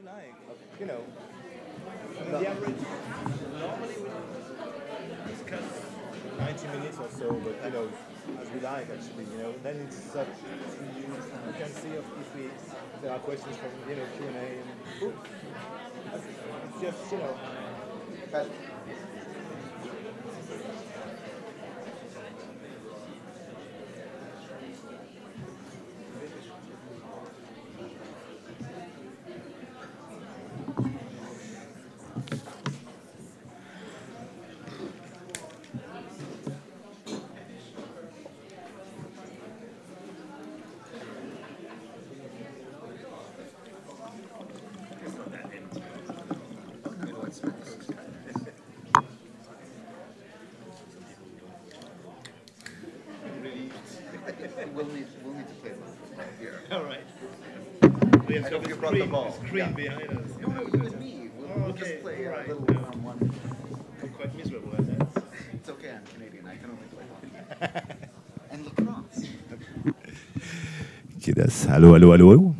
you like. You know, the average, normally we discuss 90 minutes or so, but you know, as we like actually, you know, then it's such, you. Can see if, if we, there are questions from, you know, Q&A and, oops, it's just, you know, We'll I hope have you brought the ball. screen behind us. No, no, you and me. We'll, we'll Okay, just play a little one-on-one. I'm quite miserable at that. It's okay, I'm Canadian. I can only play one. and lacrosse. Geht das? Hallo, hallo, hallo.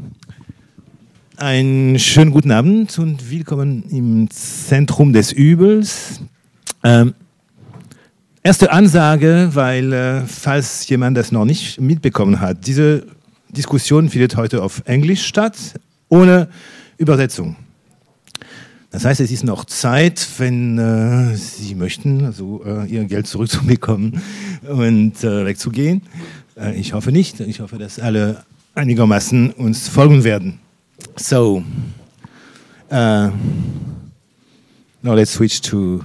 Einen schönen guten Abend und willkommen im Zentrum des Übels. Ähm, erste Ansage, weil äh, falls jemand das noch nicht mitbekommen hat, diese Diskussion findet heute auf Englisch statt, ohne Übersetzung. Das heißt, es ist noch Zeit, wenn äh, Sie möchten, also äh, Ihr Geld zurückzubekommen und äh, wegzugehen. Äh, ich hoffe nicht. Ich hoffe, dass alle einigermaßen uns folgen werden. So, uh, now let's switch to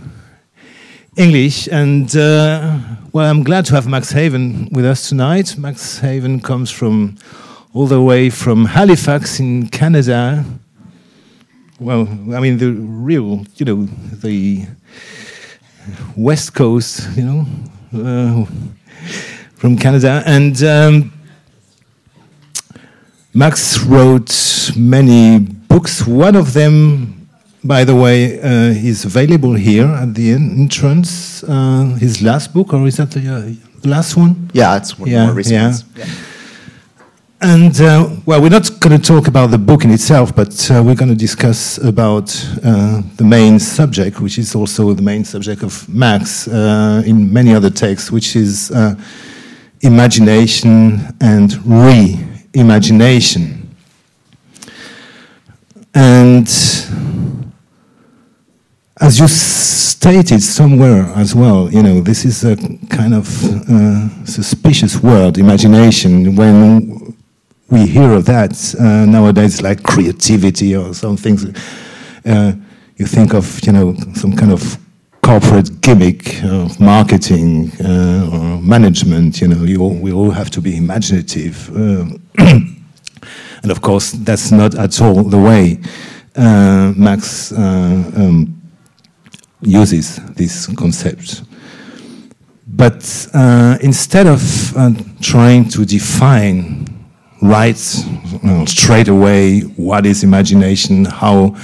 English. And uh, well, I'm glad to have Max Haiven with us tonight. Max Haiven comes from all the way from Halifax in Canada. Well, I mean, the real, you know, the West Coast, you know, uh, from Canada. And um, Max wrote many books. One of them, by the way, uh, is available here at the entrance. Uh, his last book, or is that the uh, last one? Yeah, it's one Yeah, more recent yeah. And uh, well, we're not going to talk about the book in itself, but uh, we're going to discuss about uh, the main subject, which is also the main subject of Max uh, in many other texts, which is uh, imagination and re-imagination. And as you stated somewhere as well, you know, this is a kind of uh, suspicious word, imagination. When we hear of that uh, nowadays, like creativity or some things, uh, you think of, you know, some kind of corporate gimmick of marketing uh, or management. You know, you all, we all have to be imaginative. Uh, and of course, that's not at all the way uh, Max um, uses this concept. But uh, instead of uh, trying to define right straight away what is imagination, how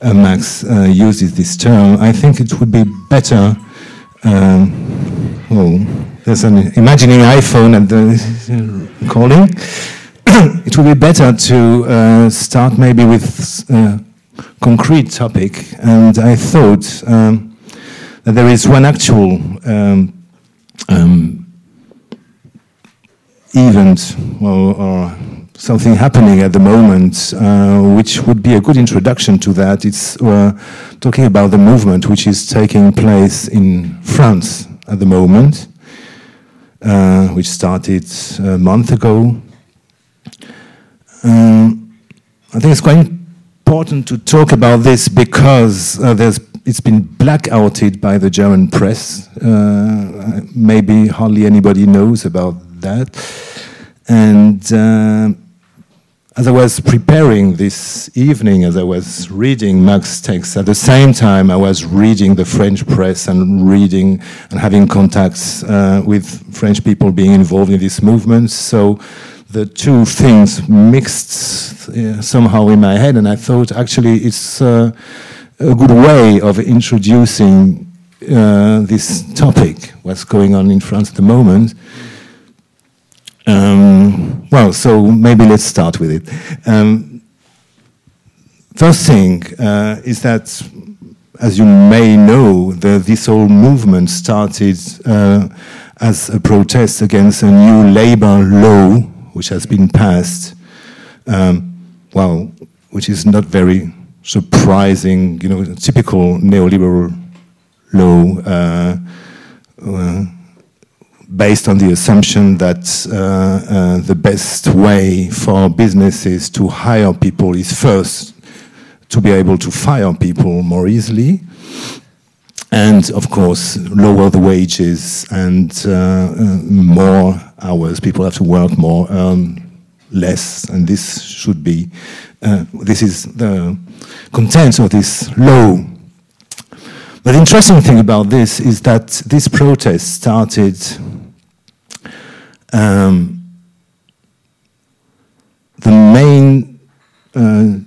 uh, Max uh, uses this term, I think it would be better. Um, oh, there's an imagining iPhone at the calling. it would be better to uh, start maybe with concrete topic, and I thought um, that there is one actual um, um, event or, or something happening at the moment, uh, which would be a good introduction to that. It's uh, talking about the movement which is taking place in France at the moment, uh, which started a month ago. Um, I think it's quite important to talk about this because uh, it's been blackouted by the German press. Uh, maybe hardly anybody knows about that. And uh, as I was preparing this evening, as I was reading Max text, at the same time I was reading the French press and reading and having contacts uh, with French people being involved in this movement. So the two things mixed uh, somehow in my head, and I thought actually it's uh, a good way of introducing uh, this topic, what's going on in France at the moment. Um, well, so maybe let's start with it. Um, first thing uh, is that, as you may know, the, this whole movement started uh, as a protest against a new labor law which has been passed. Um, well, which is not very surprising, you know, typical neoliberal law. Uh, uh, based on the assumption that uh, uh, the best way for businesses to hire people is first to be able to fire people more easily, and of course lower the wages and uh, uh more hours. People have to work more, earn less, and this should be. Uh, this is the content of this law. But the interesting thing about this is that this protest started um, the main uh,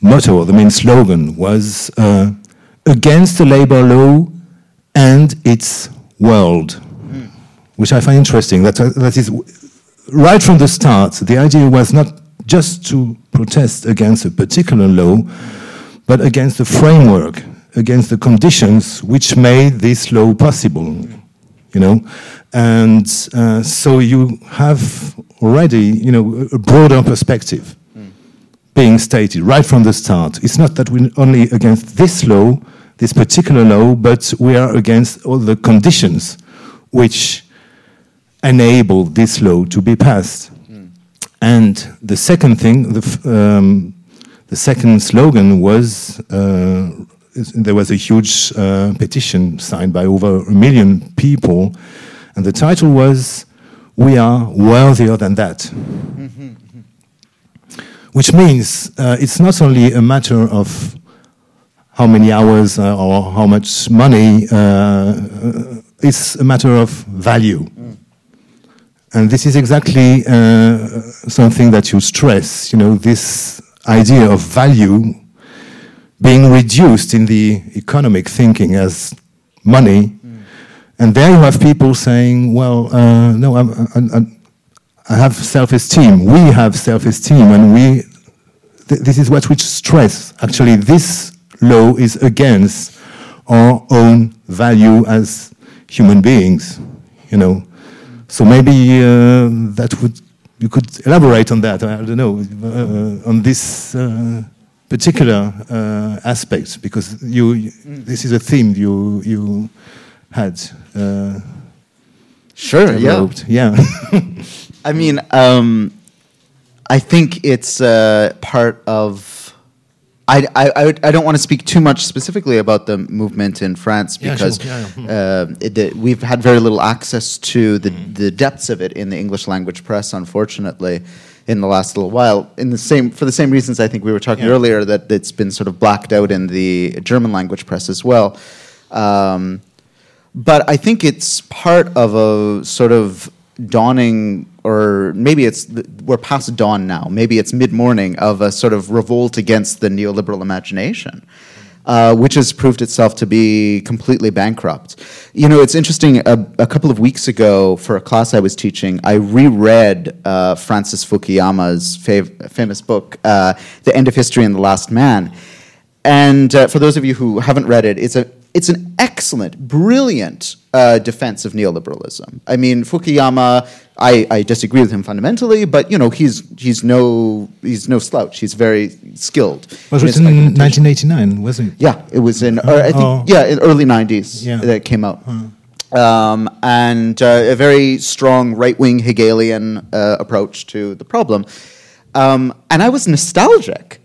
motto, the main slogan was uh, against the labor law and its world, mm. which I find interesting. That, that is, right from the start, the idea was not just to protest against a particular law, but against the framework, against the conditions which made this law possible. You know, and uh, so you have already, you know, a broader perspective mm. being stated right from the start. It's not that we're only against this law, this particular law, but we are against all the conditions which enable this law to be passed. Mm. And the second thing, the, um, the second slogan was uh, there was a huge uh, petition signed by over a million people and the title was We Are Worthier Than That. Which means uh, it's not only a matter of how many hours uh, or how much money, uh, it's a matter of value. Mm. And this is exactly uh, something that you stress, you know, this idea of value being reduced in the economic thinking as money and there you have people saying, well, uh, no, I'm, I'm, I'm, i have self-esteem. We have self-esteem, and we. Th this is what we stress. Actually, this law is against our own value as human beings. You know, so maybe uh, that would you could elaborate on that. I don't know uh, on this uh, particular uh, aspect because you, you, this is a theme you you had. Uh, sure. Developed. Yeah. Yeah. I mean, um, I think it's uh, part of. I, I, I don't want to speak too much specifically about the movement in France because yeah, sure. yeah, uh, it, we've had very little access to the, mm. the depths of it in the English language press, unfortunately, in the last little while. In the same for the same reasons I think we were talking earlier that it's been sort of blacked out in the German language press as well. Um, but I think it's part of a sort of dawning, or maybe it's we're past dawn now. Maybe it's mid morning of a sort of revolt against the neoliberal imagination. Uh, which has proved itself to be completely bankrupt. You know, it's interesting. A, a couple of weeks ago, for a class I was teaching, I reread uh, Francis Fukuyama's fav- famous book, uh, "The End of History and the Last Man." And uh, for those of you who haven't read it, it's a it's an excellent, brilliant uh, defense of neoliberalism. I mean, Fukuyama, I, I, disagree with him fundamentally, but you know, he's he's no he's no slouch. He's very skilled. Was it in 1989? wasn't it? Yeah, it was in. Uh, I think oh. yeah, in early 90s yeah. that came out. Um, and uh, a very strong right wing Hegelian uh, approach to the problem. Um, and I was nostalgic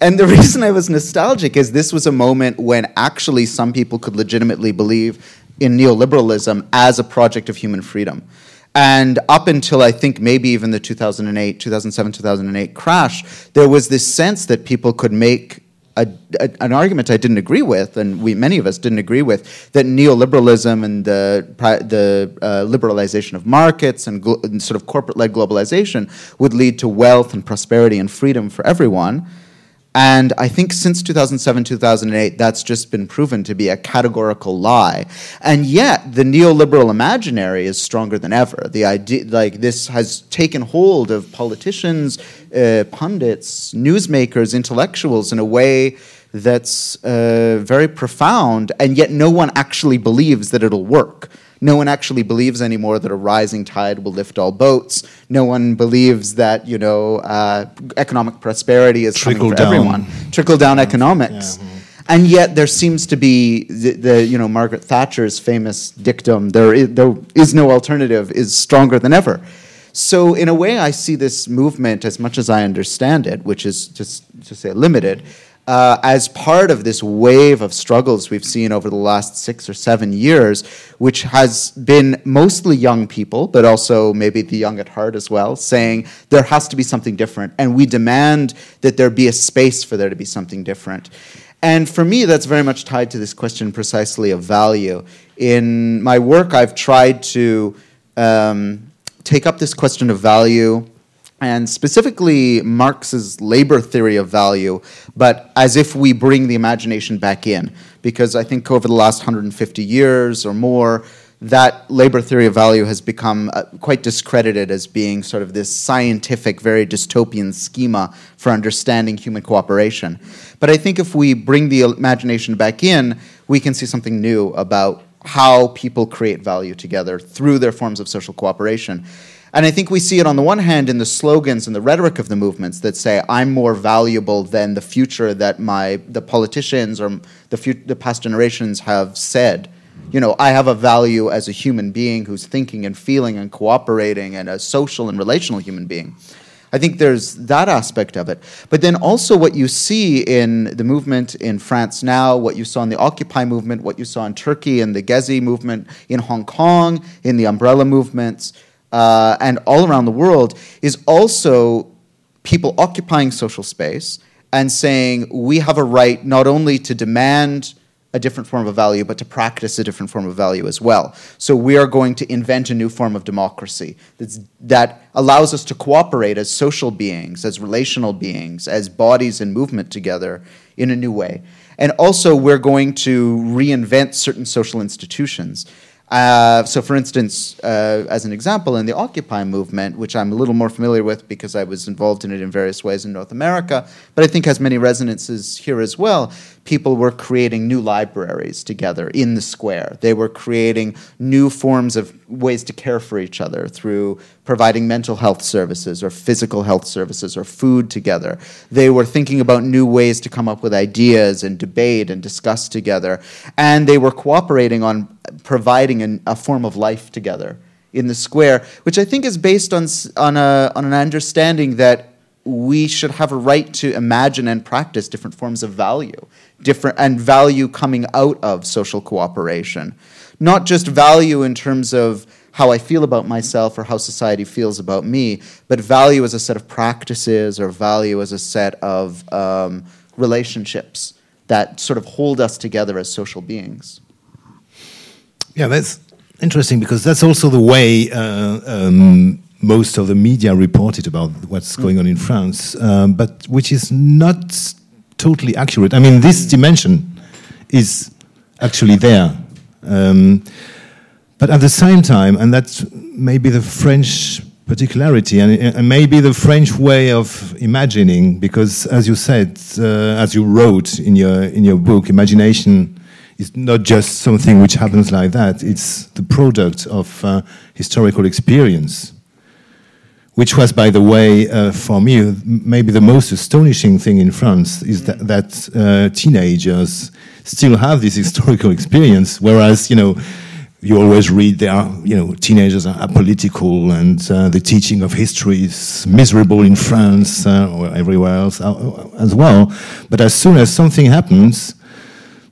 and the reason I was nostalgic is this was a moment when actually some people could legitimately believe in neoliberalism as a project of human freedom. And up until I think maybe even the 2008, 2007, 2008 crash, there was this sense that people could make a, a, an argument I didn't agree with, and we many of us didn't agree with, that neoliberalism and the the uh, liberalization of markets and, and sort of corporate-led globalization would lead to wealth and prosperity and freedom for everyone And I think since 2007, 2008, that's just been proven to be a categorical lie. And yet, the neoliberal imaginary is stronger than ever. The idea, like this, has taken hold of politicians, uh, pundits, newsmakers, intellectuals in a way that's uh, very profound, and yet no one actually believes that it'll work. No one actually believes anymore that a rising tide will lift all boats. No one believes that you know uh, economic prosperity is Trickle coming for down. everyone. Trickle down economics. And yet, there seems to be the, the you know Margaret Thatcher's famous dictum: "There is, there is no alternative," is stronger than ever. So, in a way, I see this movement, as much as I understand it, which is just to say limited, uh, as part of this wave of struggles we've seen over the last six or seven years, which has been mostly young people, but also maybe the young at heart as well, saying there has to be something different, and we demand that there be a space for there to be something different. And for me, that's very much tied to this question precisely of value. In my work, I've tried to um, take up this question of value and specifically Marx's labor theory of value, but as if we bring the imagination back in. Because I think over the last 150 years or more, that labor theory of value has become uh, quite discredited as being sort of this scientific, very dystopian schema for understanding human cooperation. But I think if we bring the imagination back in, we can see something new about how people create value together through their forms of social cooperation. And I think we see it on the one hand in the slogans and the rhetoric of the movements that say, "I'm more valuable than the future that my the politicians or the the past generations have said." You know, I have a value as a human being who's thinking and feeling and cooperating and a social and relational human being. I think there's that aspect of it. But then also what you see in the movement in France now, what you saw in the Occupy movement, what you saw in Turkey in the Gezi movement, in Hong Kong, in the umbrella movements, uh, and all around the world, is also people occupying social space and saying we have a right not only to demand a different form of value, but to practice a different form of value as well. So we are going to invent a new form of democracy that's, that allows us to cooperate as social beings, as relational beings, as bodies in movement together in a new way. And also, we're going to reinvent certain social institutions. Uh, so, for instance, uh, as an example, in the Occupy movement, which I'm a little more familiar with because I was involved in it in various ways in North America, but I think has many resonances here as well, people were creating new libraries together in the square. They were creating new forms of ways to care for each other through providing mental health services or physical health services or food together. They were thinking about new ways to come up with ideas and debate and discuss together. And they were cooperating on providing an, a form of life together in the square, which I think is based on, on, a, on an understanding that we should have a right to imagine and practice different forms of value, different and value coming out of social cooperation, not just value in terms of how I feel about myself or how society feels about me, but value as a set of practices or value as a set of um, relationships that sort of hold us together as social beings. Yeah, that's interesting because that's also the way uh, um, most of the media reported about what's going on in France, um, but which is not totally accurate. I mean, this dimension is actually there. Um, but at the same time, and that's maybe the French particularity and, and maybe the French way of imagining, because as you said, uh, as you wrote in your, in your book, imagination is not just something which happens like that, it's the product of uh, historical experience. Which was, by the way, uh, for me, maybe the most astonishing thing in France is that, that uh, teenagers still have this historical experience, whereas, you know, you always read they are, you know, teenagers are apolitical and uh, the teaching of history is miserable in France uh, or everywhere else uh, as well. But as soon as something happens,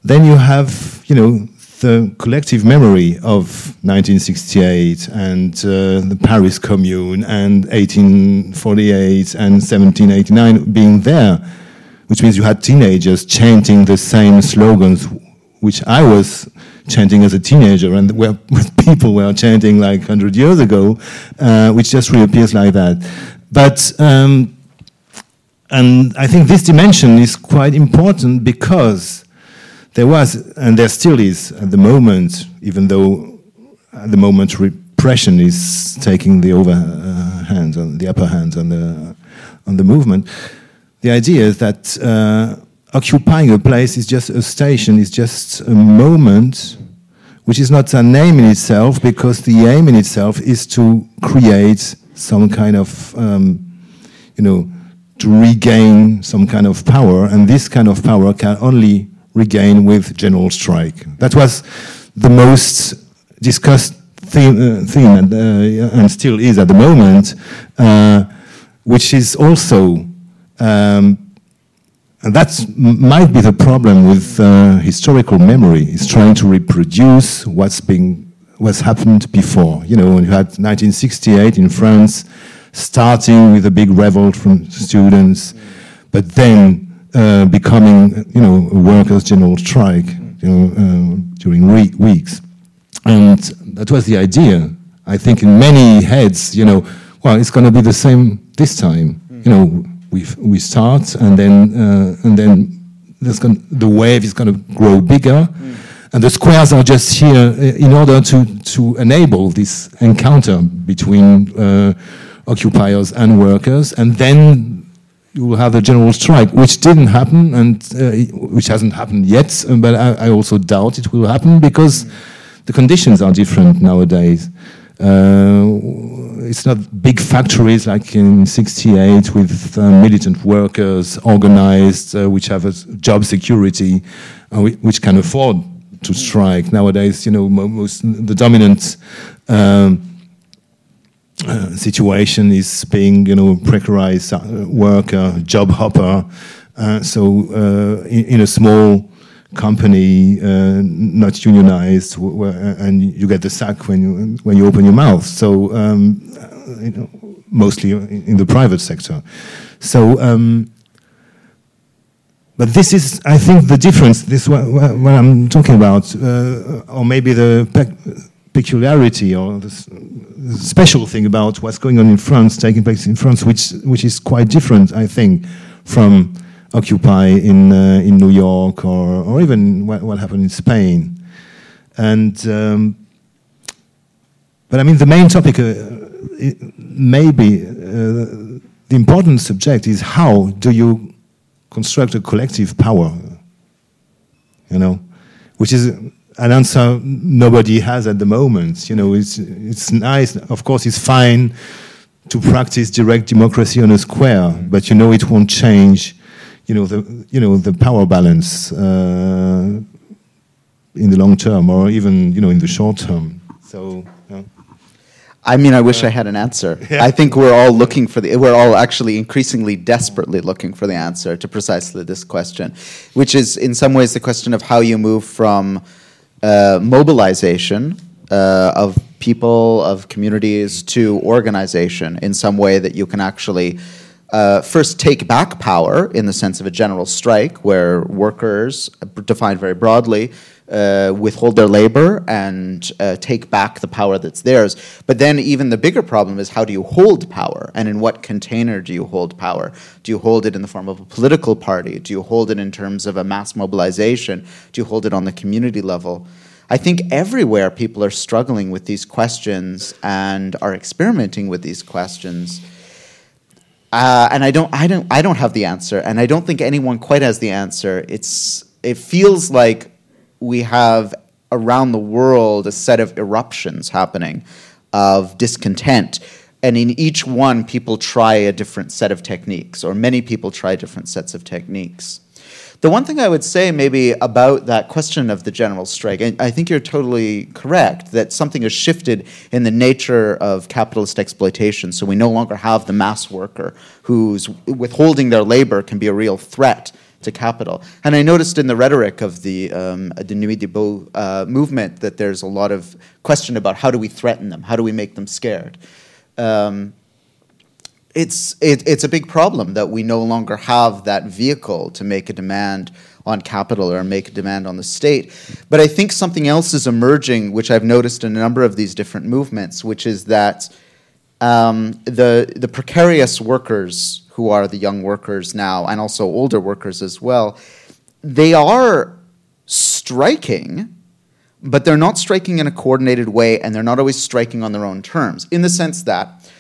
then you have, you know, the collective memory of 1968 and uh, the Paris Commune and 1848 and 1789 being there, which means you had teenagers chanting the same slogans which I was chanting as a teenager, and where people were chanting like 100 years ago, uh, which just reappears like that. But um, and I think this dimension is quite important because there was, and there still is at the moment, even though at the moment repression is taking the overhand, on the upper hand on the on the movement. The idea is that uh, occupying a place is just a station, is just a moment, which is not a name in itself, because the aim in itself is to create some kind of, um, you know, to regain some kind of power, and this kind of power can only regain with general strike. That was the most discussed theme, uh, theme and, uh, and, still is at the moment, uh, which is also, um, and that might be the problem with uh, historical memory, is trying to reproduce what's been, what's happened before. You know, when you had 1968 in France, starting with a big revolt from students, but then uh, becoming, you know, workers' general strike, you know, uh, during re- weeks. And that was the idea. I think in many heads, you know, well, it's going to be the same this time. You know, we we start, and then uh, and then gonna, the wave is going to grow bigger, and the squares are just here uh, in order to to enable this encounter between uh, occupiers and workers, and then you will have a general strike, which didn't happen and uh, which hasn't happened yet, but I, I, also doubt it will happen because the conditions are different nowadays. Uh, it's not big factories like in 68 with uh, militant workers organized, uh, which have a job security, uh, which can afford to strike. Nowadays, you know, most the dominant um, uh, situation is being, you know, precarized uh, worker, job hopper. Uh, so uh, in, in, a small company, uh, not unionized, and you get the sack when you when you open your mouth. So um, you know, mostly in the private sector. So. Um, but this is, I think, the difference. This what, what I'm talking about, or maybe the peculiarity or the special thing about what's going on in France, taking place in France, which which is quite different, I think, from Occupy in uh, in New York or or even what, what happened in Spain, and. Um, but I mean, the main topic, uh, maybe uh, the important subject is how do you construct a collective power? You know, which is an answer nobody has at the moment. You know, it's it's nice. Of course, it's fine to practice direct democracy on a square, but you know it won't change. You know the you know the power balance uh, in the long term, or even you know in the short term. So. I mean, I wish I had an answer. Yeah. I think we're all looking for the, we're all actually increasingly desperately looking for the answer to precisely this question, which is in some ways the question of how you move from uh, mobilization uh, of people, of communities, to organization in some way that you can actually uh, first take back power in the sense of a general strike, where workers, defined very broadly, uh, withhold their labor and uh, take back the power that's theirs. But then, even the bigger problem is how do you hold power and in what container do you hold power? Do you hold it in the form of a political party? Do you hold it in terms of a mass mobilization? Do you hold it on the community level? I think everywhere people are struggling with these questions and are experimenting with these questions. Uh, and I don't, I don't, I don't have the answer, and I don't think anyone quite has the answer. It's, it feels like we have around the world a set of eruptions happening of discontent. And in each one, people try a different set of techniques, or many people try different sets of techniques. The one thing I would say, maybe, about that question of the general strike, I, think you're totally correct that something has shifted in the nature of capitalist exploitation. So we no longer have the mass worker who's withholding their labor can be a real threat to capital. And I noticed in the rhetoric of the, um, the Nuit Debout uh, movement that there's a lot of question about how do we threaten them, how do we make them scared. Um, it's, it, it's a big problem that we no longer have that vehicle to make a demand on capital or make a demand on the state. But I think something else is emerging, which I've noticed in a number of these different movements, which is that um, the the precarious workers who are the young workers now, and also older workers as well, they are striking, but they're not striking in a coordinated way, and they're not always striking on their own terms. In the sense that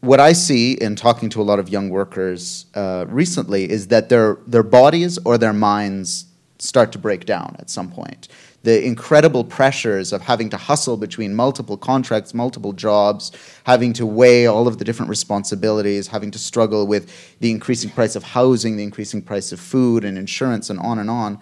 what I see in talking to a lot of young workers uh, recently is that their their bodies or their minds start to break down at some point the incredible pressures of having to hustle between multiple contracts, multiple jobs, having to weigh all of the different responsibilities, having to struggle with the increasing price of housing, the increasing price of food and insurance, and on and on,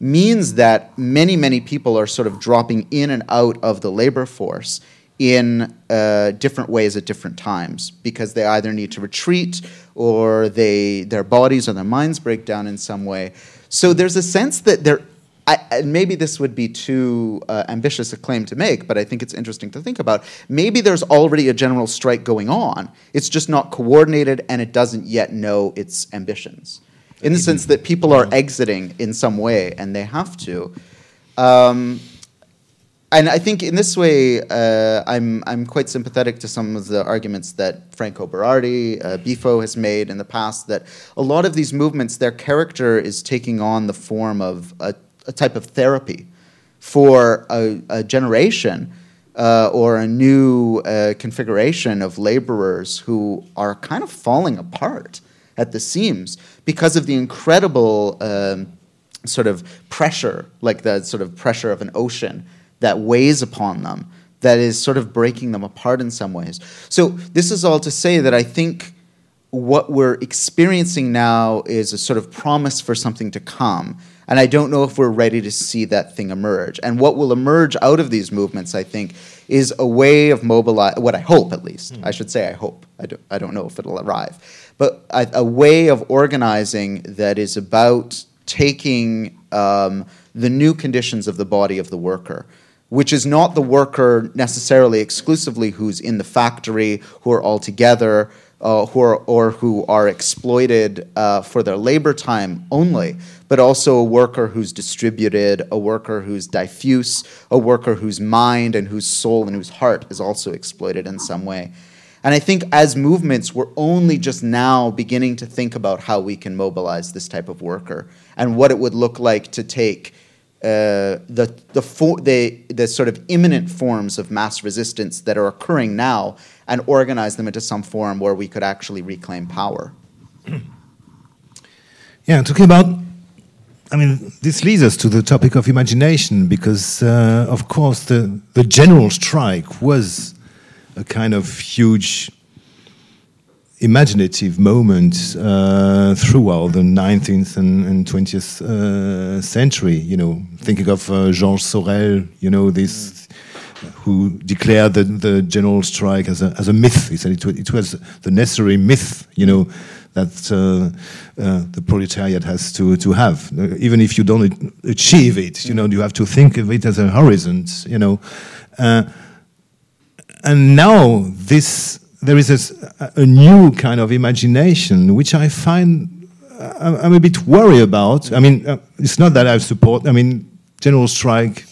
means that many, many people are sort of dropping in and out of the labor force in uh, different ways at different times because they either need to retreat or they their bodies or their minds break down in some way. So there's a sense that there I, and maybe this would be too uh, ambitious a claim to make, but I think it's interesting to think about. Maybe there's already a general strike going on. It's just not coordinated and it doesn't yet know its ambitions. In the sense that people are exiting in some way and they have to. Um, and I think in this way, uh, I'm, I'm quite sympathetic to some of the arguments that Franco Berardi, uh, Bifo has made in the past that a lot of these movements, their character is taking on the form of a a type of therapy for a, a generation uh, or a new uh, configuration of laborers who are kind of falling apart at the seams because of the incredible um, sort of pressure, like the sort of pressure of an ocean that weighs upon them, that is sort of breaking them apart in some ways. So, this is all to say that I think what we're experiencing now is a sort of promise for something to come and I don't know if we're ready to see that thing emerge. And what will emerge out of these movements, I think, is a way of mobilize. What I hope, at least, mm. I should say, I hope. I don't, I don't know if it'll arrive, but a, a way of organizing that is about taking um, the new conditions of the body of the worker which is not the worker necessarily exclusively who's in the factory, who are all together, uh, who are, or who are exploited uh, for their labor time only, but also a worker who's distributed, a worker who's diffuse, a worker whose mind and whose soul and whose heart is also exploited in some way. And I think as movements, we're only just now beginning to think about how we can mobilize this type of worker and what it would look like to take uh, the, the, the, the sort of imminent forms of mass resistance that are occurring now and organize them into some form where we could actually reclaim power. Yeah, talking about I mean, this leads us to the topic of imagination because, uh, of course, the, the general strike was a kind of huge imaginative moment uh, throughout the 19th and, and 20th uh, century. You know, thinking of uh, Sorel, you know, this who declared the, the general strike as a, as a myth. He said it, it was the necessary myth, you know, that uh, uh, the proletariat has to, to have. Even if you don't achieve it, you know, you have to think of it as a horizon, you know. Uh, and now this, there is a, a, new kind of imagination, which I find I'm a bit worried about. I mean, it's not that I support, I mean, general strike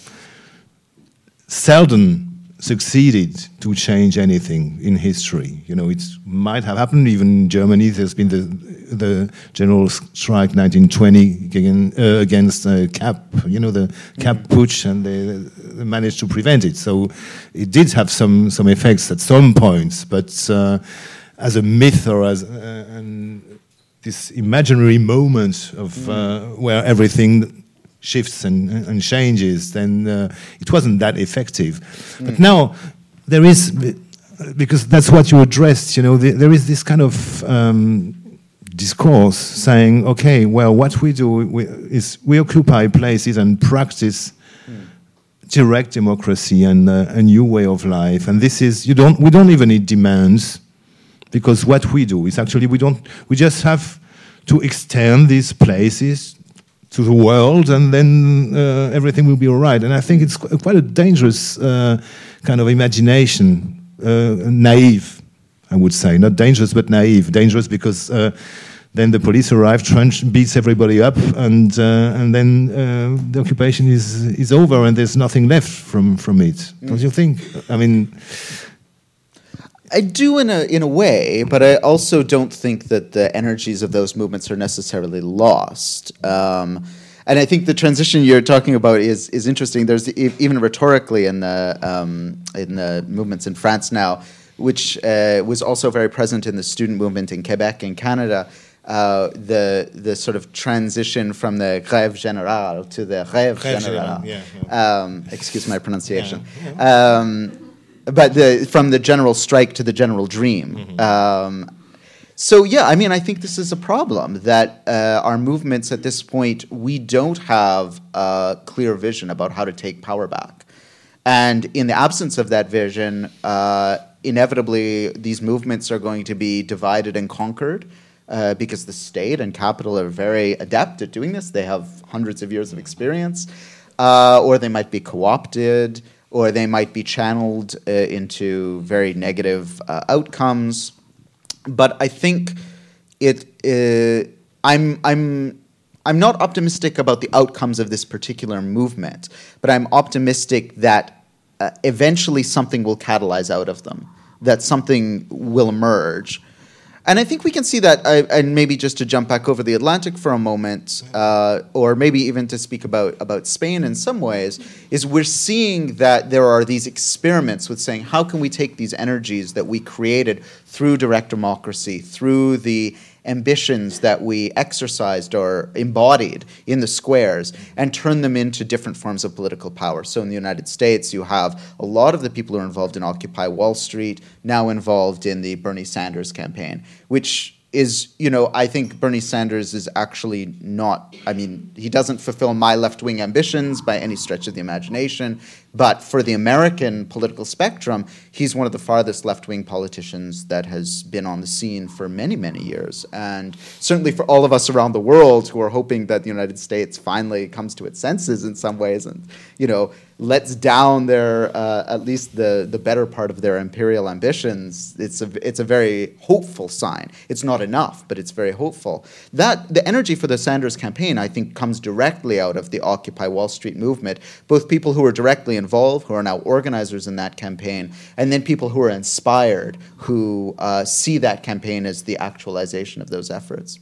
seldom succeeded to change anything in history. You know, it might have happened even in Germany. There's been the the general strike 1920 against, uh, against uh, Kapp. You know, the Kapp mm-hmm. putsch, and they, they, managed to prevent it. So it did have some some effects at some points, but uh, as a myth or as uh, this imaginary moment of mm. where everything shifts and, and changes, then uh, it wasn't that effective. Mm. But now there is, because that's what you addressed, you know, the, there is this kind of um, discourse saying, okay, well, what we do we, is we occupy places and practice mm. direct democracy and uh, a new way of life. And this is, you don't, we don't even need demands because what we do is actually we don't, we just have to extend these places to the world, and then uh, everything will be all right. And I think it's quite a dangerous uh, kind of imagination, uh, naive, I would say. Not dangerous, but naive. Dangerous because uh, then the police arrive, trench beats everybody up, and uh, and then uh, the occupation is is over, and there's nothing left from from it. Mm. Don't you think? I mean. I do in a in a way, but I also don't think that the energies of those movements are necessarily lost. Um, and I think the transition you're talking about is is interesting. There's even rhetorically in the um, in the movements in France now, which uh, was also very present in the student movement in Quebec and Canada. Uh, the the sort of transition from the grève générale to the rêve, générale. Yeah, yeah. Um, excuse my pronunciation. Yeah, um, but the, from the general strike to the general dream. Mm-hmm. Um, so yeah, I mean, I think this is a problem that uh, our movements at this point we don't have a clear vision about how to take power back, and in the absence of that vision, uh, inevitably these movements are going to be divided and conquered. Uh, because the state and capital are very adept at doing this. They have hundreds of years of experience, uh, or they might be co opted, or they might be channeled uh, into very negative uh, outcomes but I think it. Uh, I'm I'm I'm not optimistic about the outcomes of this particular movement, but I'm optimistic that uh, eventually something will catalyze out of them, that something will emerge and I think we can see that, uh, and maybe just to jump back over the Atlantic for a moment, uh, or maybe even to speak about, about Spain in some ways, is we're seeing that there are these experiments with saying, how can we take these energies that we created through direct democracy, through the ambitions that we exercised or embodied in the squares and turn them into different forms of political power. So in the United States, you have a lot of the people who are involved in Occupy Wall Street now involved in the Bernie Sanders campaign, which is, you know, I think Bernie Sanders is actually not, I mean, he doesn't fulfill my left wing ambitions by any stretch of the imagination. But for the American political spectrum, he's one of the farthest left wing politicians that has been on the scene for many, many years. And certainly for all of us around the world who are hoping that the United States finally comes to its senses in some ways and, you know, lets down their uh, at least the the better part of their imperial ambitions it's a it's a very hopeful sign. It's not enough but it's very hopeful. That the energy for the Sanders campaign I think comes directly out of the occupy wall street movement. Both people who are directly involved who are now organizers in that campaign and then people who are inspired who uh, see that campaign as the actualization of those efforts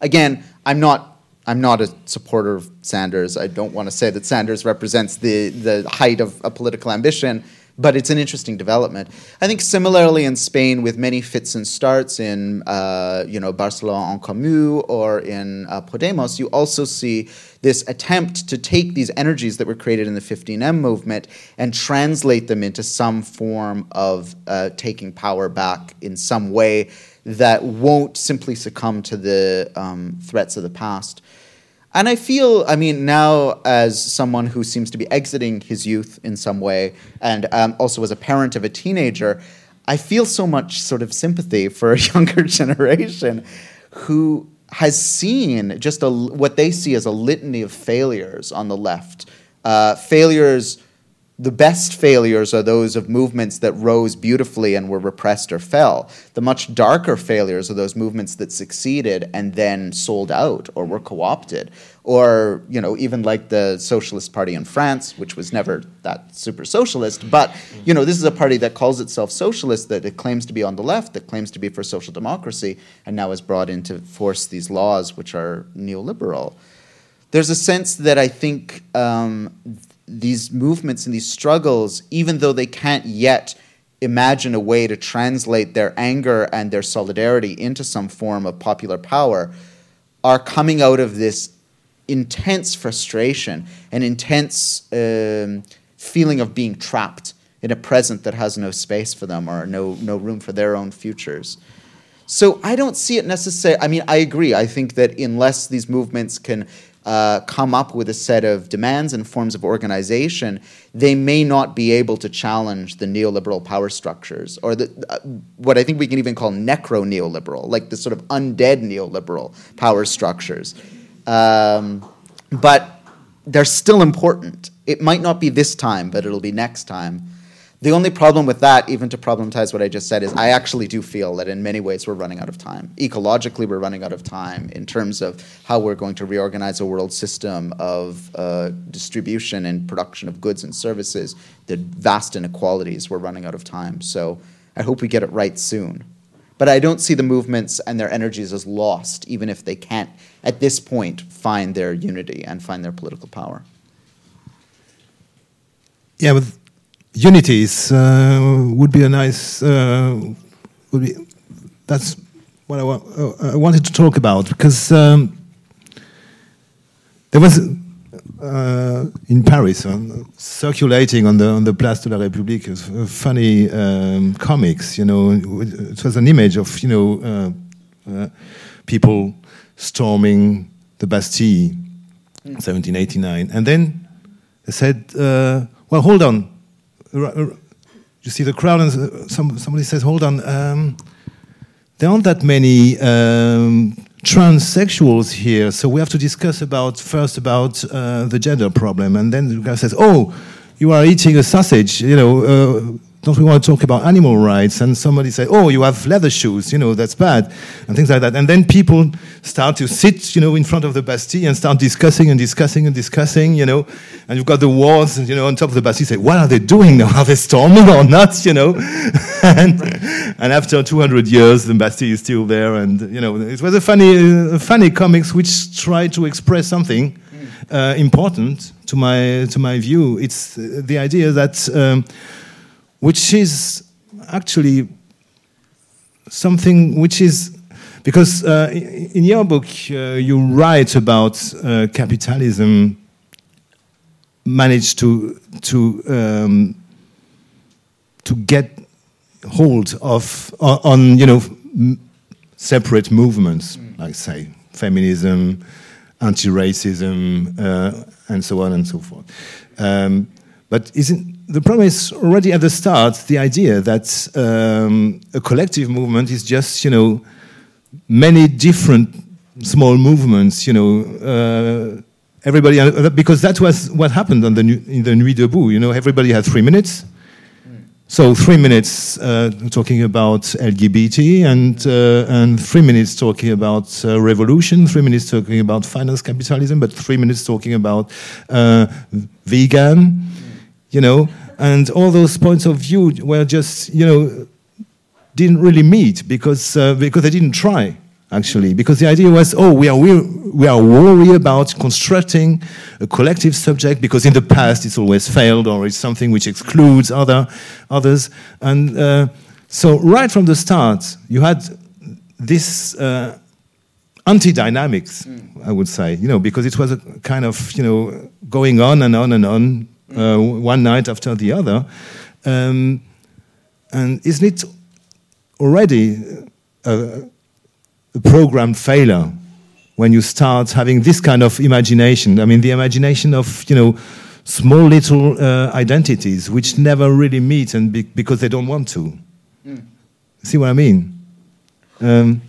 again I'm not I'm not a supporter of Sanders. I don't want to say that Sanders represents the, the height of a political ambition, but it's an interesting development. I think similarly in Spain, with many fits and starts in uh, you know Barcelona en Comú or in uh, Podemos, you also see this attempt to take these energies that were created in the 15M movement and translate them into some form of uh, taking power back in some way that won't simply succumb to the um, threats of the past. And I feel, I mean, now as someone who seems to be exiting his youth in some way, and um, also as a parent of a teenager, I feel so much sort of sympathy for a younger generation who has seen just a, what they see as a litany of failures on the left. Uh, failures the best failures are those of movements that rose beautifully and were repressed or fell. The much darker failures are those movements that succeeded and then sold out or were co-opted. Or, you know, even like the Socialist Party in France, which was never that super socialist, but, you know, this is a party that calls itself socialist, that it claims to be on the left, that claims to be for social democracy, and now is brought into force these laws which are neoliberal. There's a sense that I think um, these movements and these struggles, even though they can't yet imagine a way to translate their anger and their solidarity into some form of popular power, are coming out of this intense frustration and intense um, feeling of being trapped in a present that has no space for them or no, no room for their own futures. So I don't see it necessarily. I mean, I agree. I think that unless these movements can uh, come up with a set of demands and forms of organization, they may not be able to challenge the neoliberal power structures, or the, uh, what I think we can even call necro neoliberal, like the sort of undead neoliberal power structures. Um, but they're still important. It might not be this time, but it'll be next time. The only problem with that, even to problematize what I just said, is I actually do feel that in many ways we're running out of time. Ecologically, we're running out of time in terms of how we're going to reorganize a world system of uh, distribution and production of goods and services. The vast inequalities, we're running out of time. So I hope we get it right soon. But I don't see the movements and their energies as lost, even if they can't, at this point, find their unity and find their political power. Yeah, unity is, uh, would be a nice. Uh, would be that's what I, wa- uh, I wanted to talk about because um, there was uh, in Paris um, circulating on the on the Place de la République a funny um, comics. You know, it was an image of you know uh, uh, people storming the Bastille, 1789, and then they said, uh, "Well, hold on." You see the crowd, and some, somebody says, "Hold on." Um, there aren't that many um, transsexuals here, so we have to discuss about first about uh, the gender problem, and then the guy says, "Oh, you are eating a sausage," you know. Uh, don't we want to talk about animal rights? And somebody say, "Oh, you have leather shoes, you know, that's bad," and things like that. And then people start to sit, you know, in front of the Bastille and start discussing and discussing and discussing, you know. And you've got the walls, you know, on top of the Bastille. Say, what are they doing now? Are they storming or not? You know. and, and after 200 years, the Bastille is still there. And you know, it was a funny, uh, funny comics which tried to express something uh, important to my to my view. It's uh, the idea that. Um, which is actually something which is because uh, in your book uh, you write about uh, capitalism managed to to um, to get hold of on, on you know separate movements like say feminism anti-racism uh, and so on and so forth. Um, but isn't the problem is already at the start the idea that um, a collective movement is just you know many different small movements you know uh, everybody uh, because that was what happened on the in the Nuit debout you know everybody had three minutes. So three minutes uh, talking about LGBT and uh, and three minutes talking about uh, revolution, three minutes talking about finance capitalism, but three minutes talking about uh, vegan, you know, and all those points of view were just you know didn't really meet because uh, because they didn't try actually. Because the idea was oh we are we, we are worried about constructing a collective subject because in the past it's always failed or it's something which excludes other others. And uh, so right from the start you had this uh, anti-dynamics I would say you know because it was a kind of you know going on and on and on uh, one night after the other um, and isn't it already a, a programmed failure when you start having this kind of imagination. I mean, the imagination of you know small little uh, identities which never really meet, and be- because they don't want to. See what I mean? Um,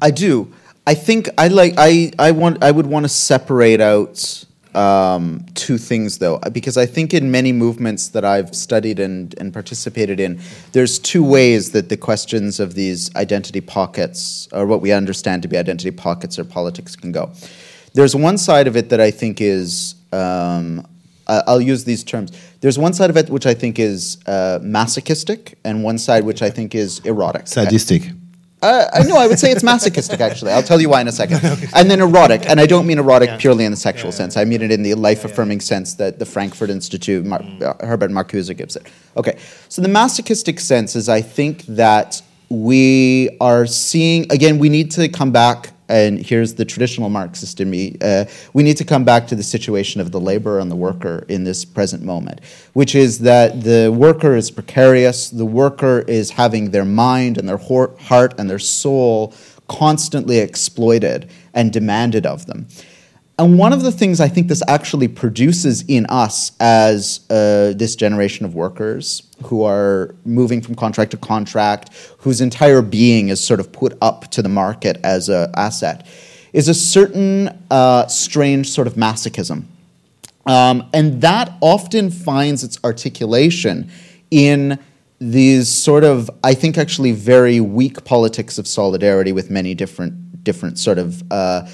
I do. I think I like. I I want. I would want to separate out um, two things though, because I think in many movements that I've studied and and participated in, there's two ways that the questions of these identity pockets, or what we understand to be identity pockets or politics, can go. There's one side of it that I think is. Um, I'll use these terms. There's one side of it which I think is uh, masochistic, and one side which I think is erotic. sadistic. Uh, I know. I would say it's masochistic. Actually, I'll tell you why in a second. And then erotic, and I don't mean erotic purely in the sexual sense. I mean it in the life-affirming sense that the Frankfurt Institute, Mar- uh, Herbert Marcuse gives it. Okay, so the masochistic sense is, I think that we are seeing again. We need to come back. And here's the traditional Marxist in me. Uh, we need to come back to the situation of the laborer and the worker in this present moment, which is that the worker is precarious, the worker is having their mind and their heart and their soul constantly exploited and demanded of them. And one of the things I think this actually produces in us as uh, this generation of workers who are moving from contract to contract, whose entire being is sort of put up to the market as an asset, is a certain uh, strange sort of masochism. Um, and that often finds its articulation in these sort of, I think, actually very weak politics of solidarity with many different, different sort of uh,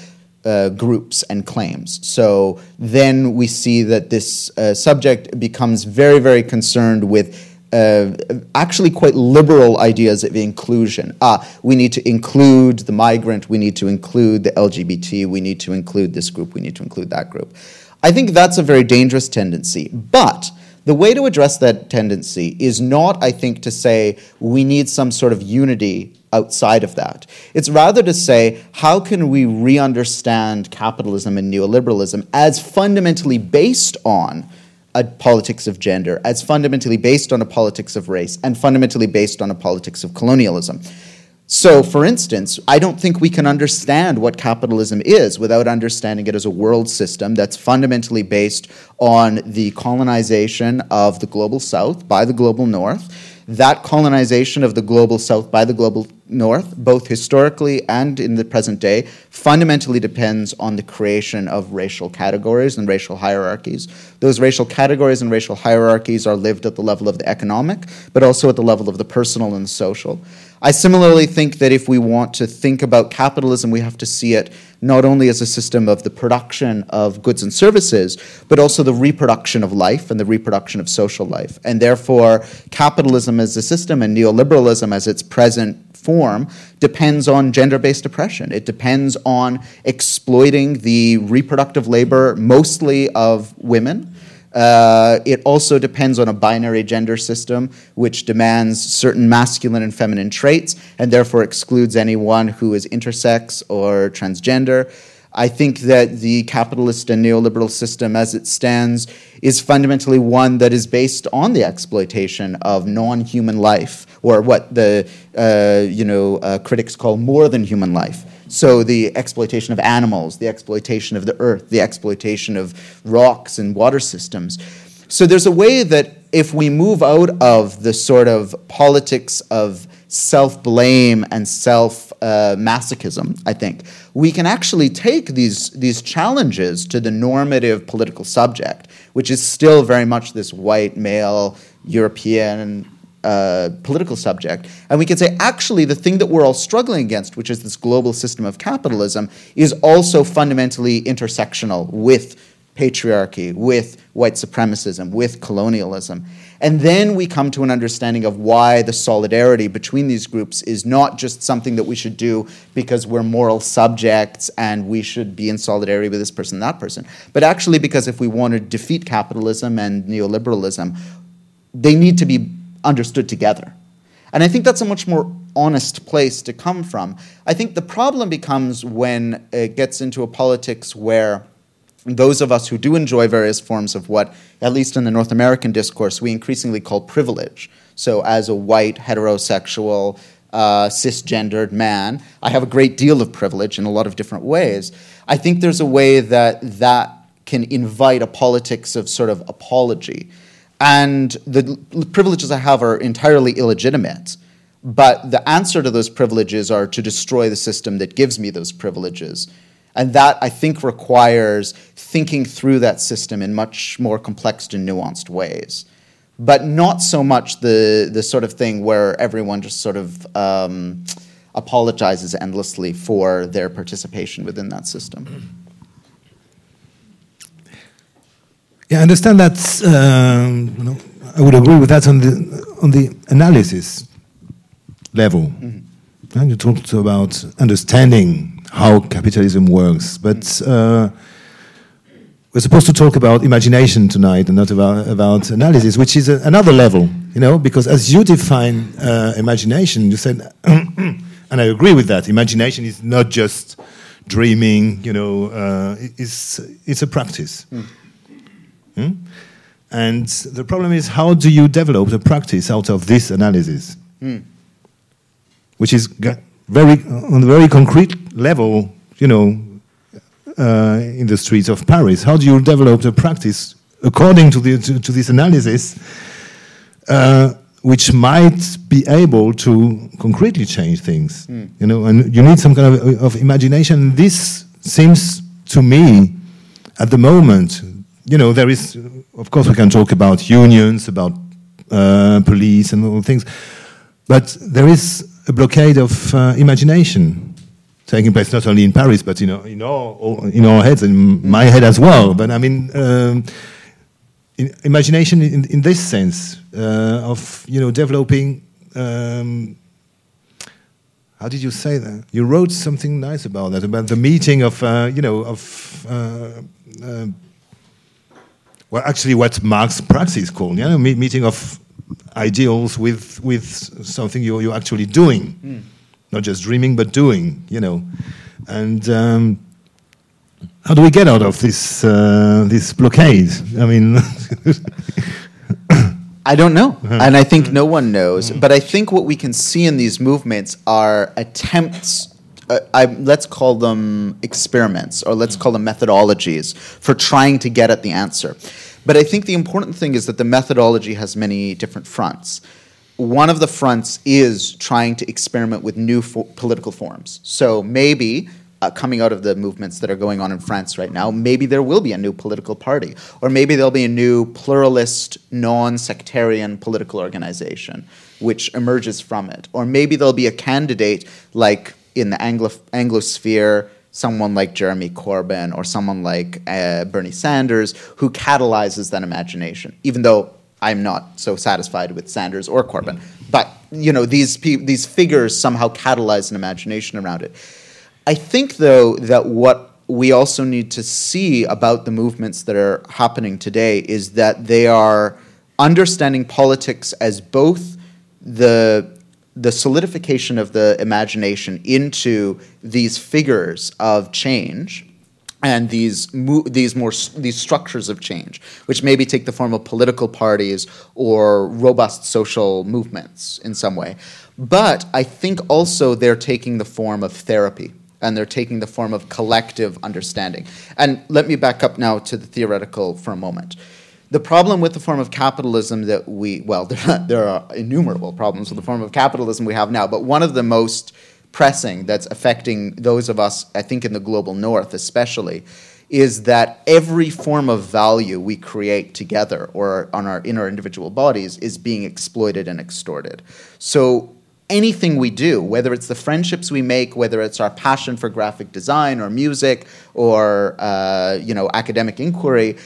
uh, groups and claims. So then we see that this uh, subject becomes very, very concerned with uh, actually quite liberal ideas of inclusion. Ah, we need to include the migrant, we need to include the LGBT, we need to include this group, we need to include that group. I think that's a very dangerous tendency. But the way to address that tendency is not, I think, to say we need some sort of unity outside of that. It's rather to say, how can we re understand capitalism and neoliberalism as fundamentally based on a politics of gender, as fundamentally based on a politics of race, and fundamentally based on a politics of colonialism? So, for instance, I don't think we can understand what capitalism is without understanding it as a world system that's fundamentally based on the colonization of the global south by the global north. That colonization of the global south by the global north, both historically and in the present day, fundamentally depends on the creation of racial categories and racial hierarchies. Those racial categories and racial hierarchies are lived at the level of the economic, but also at the level of the personal and the social. I similarly think that if we want to think about capitalism, we have to see it not only as a system of the production of goods and services, but also the reproduction of life and the reproduction of social life. And therefore, capitalism as a system and neoliberalism as its present form depends on gender based oppression. It depends on exploiting the reproductive labor, mostly of women uh, it also depends on a binary gender system, which demands certain masculine and feminine traits, and therefore excludes anyone who is intersex or transgender. I think that the capitalist and neoliberal system as it stands is fundamentally one that is based on the exploitation of non human life, or what the uh, you know, uh, critics call more than human life. So the exploitation of animals, the exploitation of the earth, the exploitation of rocks and water systems. So there's a way that if we move out of the sort of politics of self blame and self uh, masochism, I think, we can actually take these, these challenges to the normative political subject, which is still very much this white male European uh, political subject. And we can say, actually, the thing that we're all struggling against, which is this global system of capitalism, is also fundamentally intersectional with patriarchy, with white supremacism, with colonialism. And then we come to an understanding of why the solidarity between these groups is not just something that we should do because we're moral subjects and we should be in solidarity with this person that person, but actually because if we want to defeat capitalism and neoliberalism, they need to be understood together. And I think that's a much more honest place to come from. I think the problem becomes when it gets into a politics where those of us who do enjoy various forms of what, at least in the North American discourse, we increasingly call privilege. So, as a white, heterosexual, uh, cisgendered man, I have a great deal of privilege in a lot of different ways. I think there's a way that that can invite a politics of sort of apology and the privileges I have are entirely illegitimate. But the answer to those privileges are to destroy the system that gives me those privileges. And that, I think, requires thinking through that system in much more complex and nuanced ways. But not so much the, the sort of thing where everyone just sort of um, apologizes endlessly for their participation within that system. Yeah, I understand that. Um, you know, I would agree with that on the on the analysis level. Mm -hmm. And you talked about understanding how capitalism works, but uh, we're supposed to talk about imagination tonight and not about about analysis, which is a, another level. You know, because as you define uh, imagination, you said, and I agree with that. Imagination is not just dreaming. You know, uh, it's it's a practice. Mm. Hmm? And the problem is, how do you develop the practice out of this analysis? Mm. Which is very, on a very concrete level, you know, uh, in the streets of Paris. How do you develop the practice according to, the, to, to this analysis, uh, which might be able to concretely change things? Mm. You know, and you need some kind of, of imagination. This seems to me, at the moment, you know, there is, of course, we can talk about unions, about uh, police, and all things, but there is a blockade of uh, imagination taking place not only in Paris, but you know, in our in our heads, in my head as well. But I mean, um, imagination in, in this sense uh, of you know developing. Um, how did you say that? You wrote something nice about that about the meeting of uh, you know of uh, uh, well actually what Marx praxis called you know meeting of ideals with with something you're, you're actually doing, mm. Not just dreaming but doing you know, and. Um, how do we get out of this uh, this blockade? I mean, I don't know, uh-huh. and I think no one knows. But I think what we can see in these movements are attempts. Uh, I, let's call them experiments, or let's call them methodologies for trying to get at the answer. But I think the important thing is that the methodology has many different fronts. One of the fronts is trying to experiment with new fo- political forms. So maybe uh, coming out of the movements that are going on in France right now, maybe there will be a new political party, or maybe there'll be a new pluralist, non sectarian political organization which emerges from it. Or maybe there'll be a candidate like in the Anglo- Anglosphere, someone like Jeremy Corbyn or someone like uh, Bernie Sanders who catalyzes that imagination, even though I'm not so satisfied with Sanders or Corbyn. But you know, these pe- these figures somehow catalyze an imagination around it. I think, though, that what we also need to see about the movements that are happening today is that they are understanding politics as both the the solidification of the imagination into these figures of change and these mo- these more these structures of change, which maybe take the form of political parties or robust social movements in some way. But I think also they're taking the form of therapy and they're taking the form of collective understanding. And let me back up now to the theoretical for a moment. The problem with the form of capitalism that we, well, there, there are innumerable problems with the form of capitalism we have now, but one of the most pressing that's affecting those of us, I think, in the global north especially, is that every form of value we create together or on our in our individual bodies is being exploited and extorted. So anything we do, whether it's the friendships we make, whether it's our passion for graphic design or music or uh, you know academic inquiry,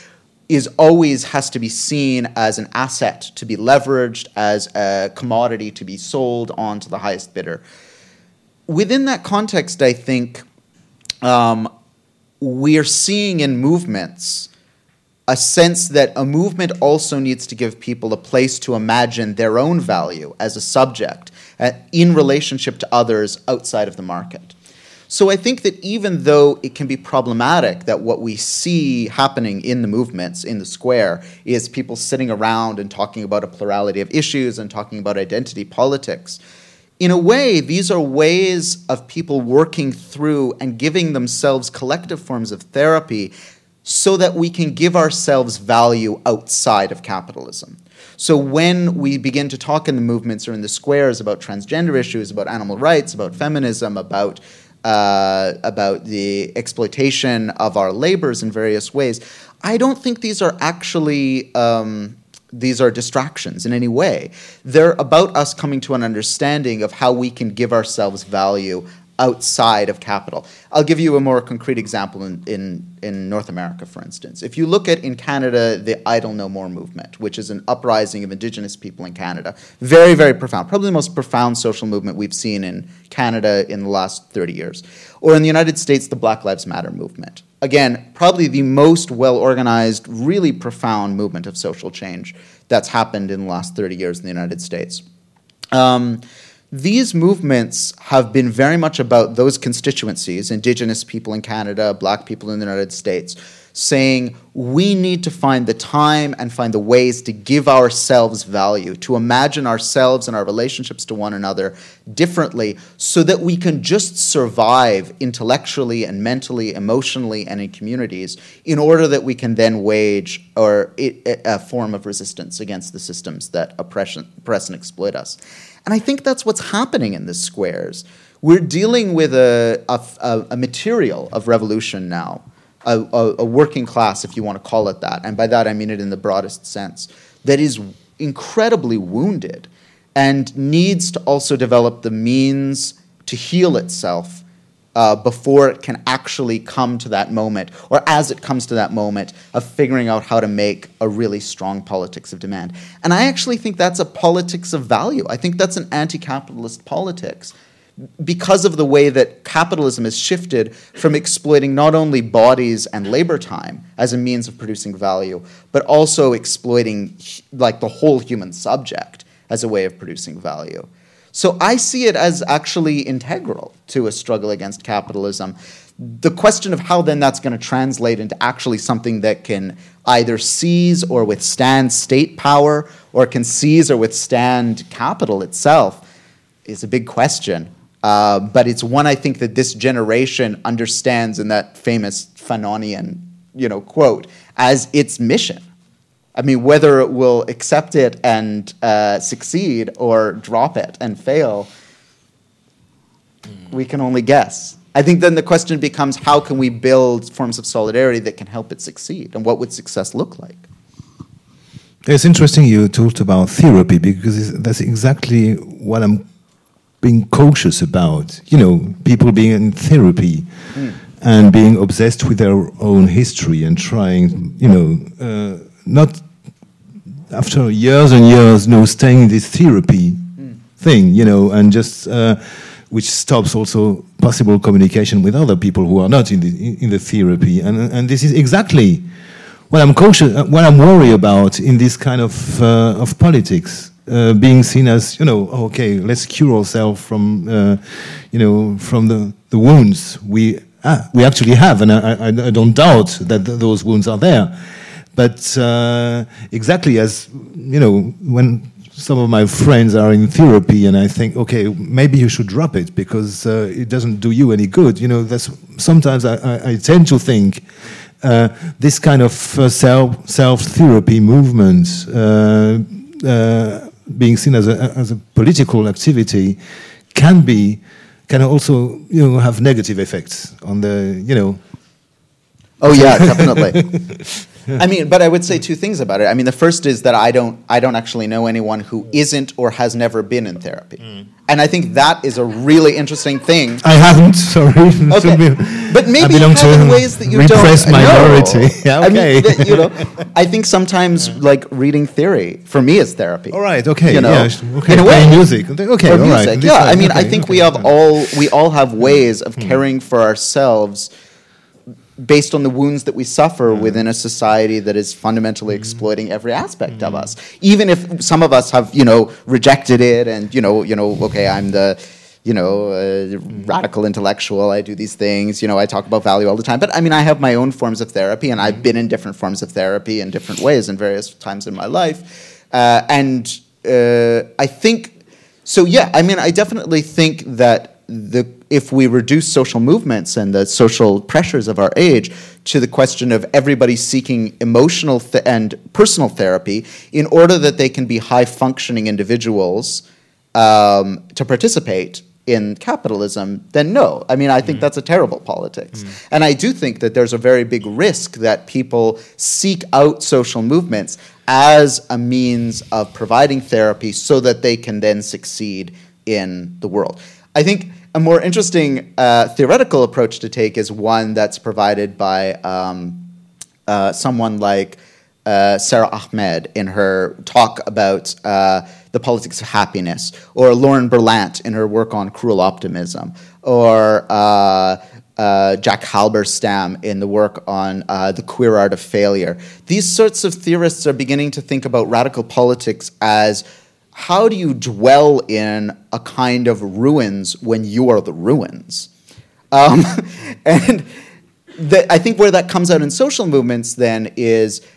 is always has to be seen as an asset to be leveraged, as a commodity to be sold on to the highest bidder. Within that context, I think um, we're seeing in movements a sense that a movement also needs to give people a place to imagine their own value as a subject uh, in relationship to others outside of the market. So I think that even though it can be problematic that what we see happening in the movements in the square is people sitting around and talking about a plurality of issues and talking about identity politics, in a way, these are ways of people working through and giving themselves collective forms of therapy so that we can give ourselves value outside of capitalism. So when we begin to talk in the movements or in the squares about transgender issues, about animal rights, about feminism, about uh, about the exploitation of our labors in various ways, I don't think these are actually um, these are distractions in any way. They're about us coming to an understanding of how we can give ourselves value outside of capital. I'll give you a more concrete example in, in, in North America, for instance. If you look at in Canada, the Idle No More movement, which is an uprising of Indigenous people in Canada, very, very profound, probably the most profound social movement we've seen in Canada in the last 30 years. Or in the United States, the Black Lives Matter movement. Again, probably the most well organized, really profound movement of social change that's happened in the last 30 years in the United States. Um, these movements have been very much about those constituencies, indigenous people in Canada, black people in the United States, saying we need to find the time and find the ways to give ourselves value, to imagine ourselves and our relationships to one another differently so that we can just survive intellectually and mentally, emotionally, and in communities in order that we can then wage or a form of resistance against the systems that oppress and exploit us. And I think that's what's happening in the squares. We're dealing with a, a, a material of revolution now, a, a, working class, if you want to call it that. And by that, I mean it in the broadest sense, that is incredibly wounded and needs to also develop the means to heal itself uh, before it can actually come to that moment, or as it comes to that moment of figuring out how to make a really strong politics of demand. And I actually think that's a politics of value. I think that's an anti capitalist politics because of the way that capitalism has shifted from exploiting not only bodies and labor time as a means of producing value, but also exploiting like the whole human subject as a way of producing value. So I see it as actually integral to a struggle against capitalism. The question of how then that's going to translate into actually something that can either seize or withstand state power or can seize or withstand capital itself is a big question. Uh, but it's one I think that this generation understands in that famous Fanonian, you know, quote as its mission. I mean, whether it will accept it and uh, succeed or drop it and fail, we can only guess. I think then the question becomes how can we build forms of solidarity that can help it succeed, and what would success look like? It's interesting you talked about therapy because that's exactly what I'm being cautious about. You know, people being in therapy mm. and being obsessed with their own history and trying, you know, uh, not after years and years, you know, staying in this therapy mm. thing, you know, and just uh, which stops also possible communication with other people who are not in the in the therapy, and and this is exactly what I'm cautious, what I'm worried about in this kind of uh, of politics uh, being seen as you know okay let's cure ourselves from uh, you know from the, the wounds. We ah, we actually have and I, I, I don't doubt that th those wounds are there. But uh, exactly as you know when some of my friends are in therapy and I think okay maybe you should drop it because uh, it doesn't do you any good you know that's sometimes I, I tend to think uh, this kind of uh, self self therapy movement being seen as a, as a political activity can be can also you know have negative effects on the you know. Oh yeah definitely I mean, but I would say two things about it. I mean, the first is that I don't, I don't actually know anyone who isn't or has never been in therapy, mm. and I think that is a really interesting thing. I haven't, sorry. Okay, but maybe you have in ways that you repressed don't. minority. Know. Yeah, okay. I mean, you know, I think sometimes yeah. like reading theory for me is therapy. All right. Okay. You know, yeah, okay. In a way, music. Okay. All music. right. Yeah. I mean, okay, I think okay, we have all we all have ways of mm. caring for ourselves based on the wounds that we suffer mm. within a society that is fundamentally mm. exploiting every aspect mm. of us even if some of us have you know rejected it and you know you know okay i'm the you know uh, radical intellectual i do these things you know i talk about value all the time but i mean i have my own forms of therapy and i've been in different forms of therapy in different ways in various times in my life uh, and uh, i think so yeah i mean i definitely think that the if we reduce social movements and the social pressures of our age to the question of everybody seeking emotional th- and personal therapy in order that they can be high functioning individuals um, to participate in capitalism, then no. I mean, I think mm. that's a terrible politics. Mm. And I do think that there's a very big risk that people seek out social movements as a means of providing therapy so that they can then succeed in the world. I think a more interesting uh, theoretical approach to take is one that's provided by um, uh, someone like uh, Sara Ahmed in her talk about uh, the politics of happiness, or Lauren Berlant in her work on cruel optimism, or uh, uh, Jack Halberstam in the work on the queer art of failure. These sorts of theorists are beginning to think about radical politics as how do you dwell in a kind of ruins when you are the ruins? Um, and the, I think where that comes out in social movements then is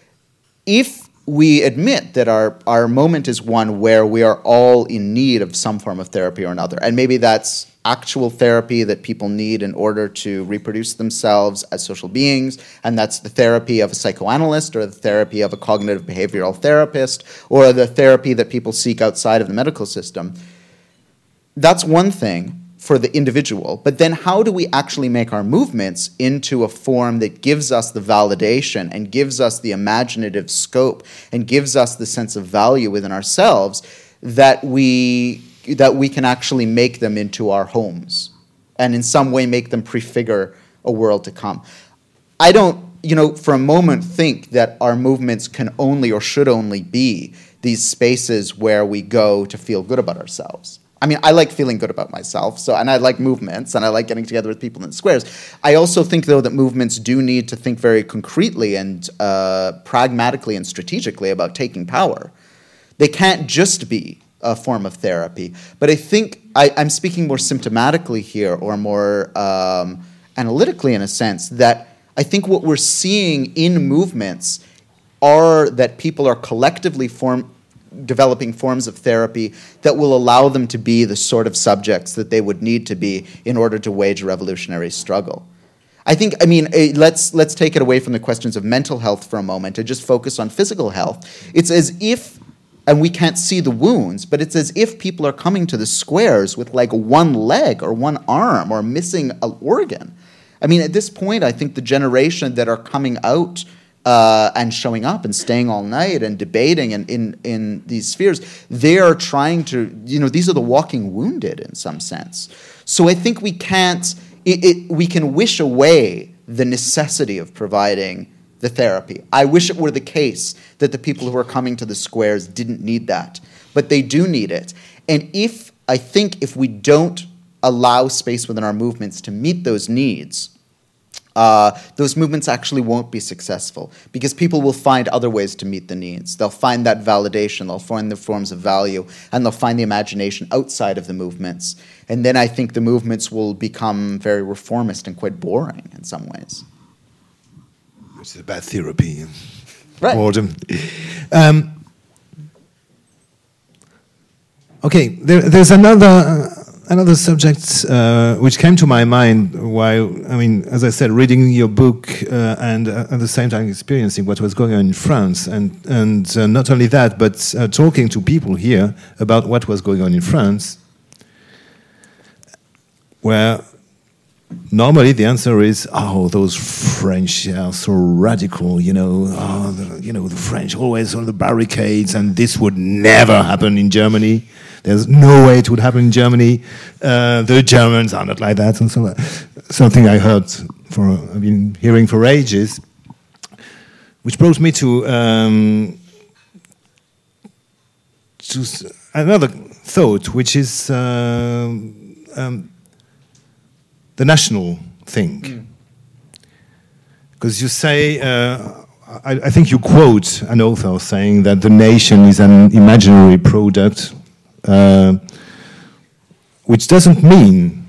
if we admit that our, our moment is one where we are all in need of some form of therapy or another, and maybe that's actual therapy that people need in order to reproduce themselves as social beings, and that's the therapy of a psychoanalyst or the therapy of a cognitive behavioral therapist or the therapy that people seek outside of the medical system. That's one thing for the individual, but then how do we actually make our movements into a form that gives us the validation and gives us the imaginative scope and gives us the sense of value within ourselves that we that we can actually make them into our homes and in some way make them prefigure a world to come. I don't, you know, for a moment think that our movements can only or should only be these spaces where we go to feel good about ourselves. I mean, I like feeling good about myself, so and I like movements, and I like getting together with people in squares. I also think, though, that movements do need to think very concretely and uh, pragmatically and strategically about taking power. They can't just be a form of therapy, but I think I, am speaking more symptomatically here, or more um, analytically, in a sense, that I think what we're seeing in movements are that people are collectively form, developing forms of therapy that will allow them to be the sort of subjects that they would need to be in order to wage a revolutionary struggle. I think, I mean, eh, let's, let's take it away from the questions of mental health for a moment and just focus on physical health. It's as if, and we can't see the wounds, but it's as if people are coming to the squares with like one leg or one arm or missing an organ. I mean, at this point, I think the generation that are coming out uh, and showing up and staying all night and debating and in, in these spheres, they are trying to, you know, these are the walking wounded in some sense. So I think we can't, it, it, we can wish away the necessity of providing the therapy. I wish it were the case that the people who are coming to the squares didn't need that, but they do need it. And if, I think, if we don't allow space within our movements to meet those needs, uh, those movements actually won't be successful because people will find other ways to meet the needs. They'll find that validation, they'll find the forms of value, and they'll find the imagination outside of the movements. And then I think the movements will become very reformist and quite boring in some ways. Which is about therapy. Right. Boredom. Um, okay, there, there's another another subject uh, which came to my mind while, I mean, as I said, reading your book uh, and uh, at the same time experiencing what was going on in France, and and uh, not only that, but uh, talking to people here about what was going on in France, where normally the answer is, oh, those French are so radical, you know, oh, the, you know, the French always on the barricades, and this would never happen in Germany. There's no way it would happen in Germany. Uh, the Germans are not like that, and so on. something I heard for I've been hearing for ages, which brought me to um, to another thought, which is uh, um, the national thing. Because mm. you say. Uh, I, I, think you quote an author saying that the nation is an imaginary product uh, which doesn't mean,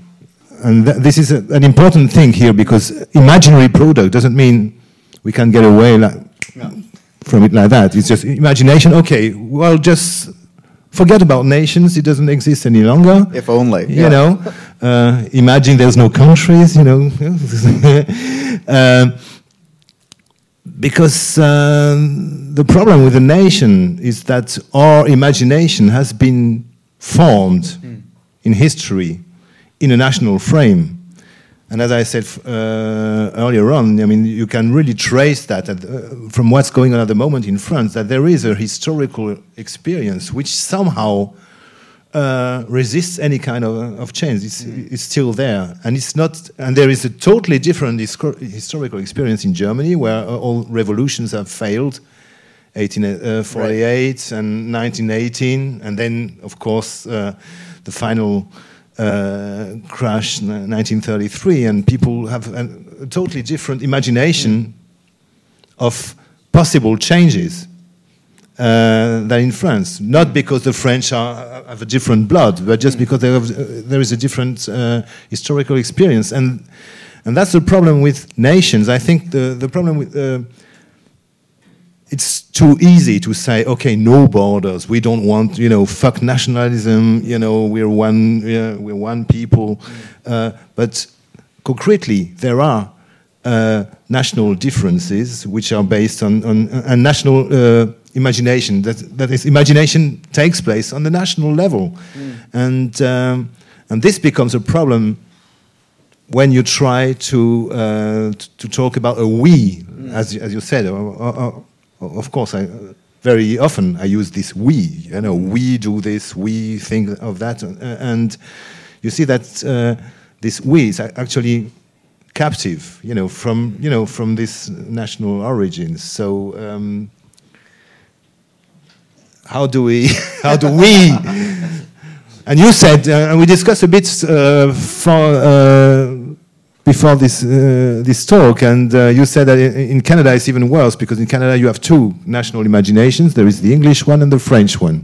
and th this is a, an important thing here because imaginary product doesn't mean we can get away like, from it like that. It's just imagination. Okay, well, just forget about nations. It doesn't exist any longer. If only. You yeah. know, uh, imagine there's no countries. You know. uh, because um, the problem with the nation is that our imagination has been formed mm. in history in a national frame. And as I said uh, earlier on, I mean, you can really trace that at, uh, from what's going on at the moment in France, that there is a historical experience which somehow uh, resists any kind of, of change. It's, mm. it's, still there, and it's not. And there is a totally different historical experience in Germany, where all revolutions have failed, 1848 right. and 1918, and then, of course, uh, the final uh, crash, 1933, and people have a, a totally different imagination of possible changes. Uh, than in France. Not because the French are, have a different blood, but just mm. because have, uh, there is a different uh, historical experience. And, and that's the problem with nations. I think the, the problem with. Uh, it's too easy to say, okay, no borders. We don't want, you know, fuck nationalism. You know, we're one, we're one people. Mm. but concretely, there are uh, national differences which are based on, on, on national uh, imagination. That, that is, imagination takes place on the national level. Mm. And, um, and this becomes a problem when you try to, uh, to talk about a we, mm. as, as you said. Of course, I, very often I use this we. You know, we do this, we think of that. And you see that uh, this we is actually captive, you know, from you know from this national origins. So um, how do we how do we? and you said, uh, and we discussed a bit uh, for, uh, before this uh, this talk, and uh, you said that in Canada it's even worse because in Canada you have two national imaginations. There is the English one and the French one,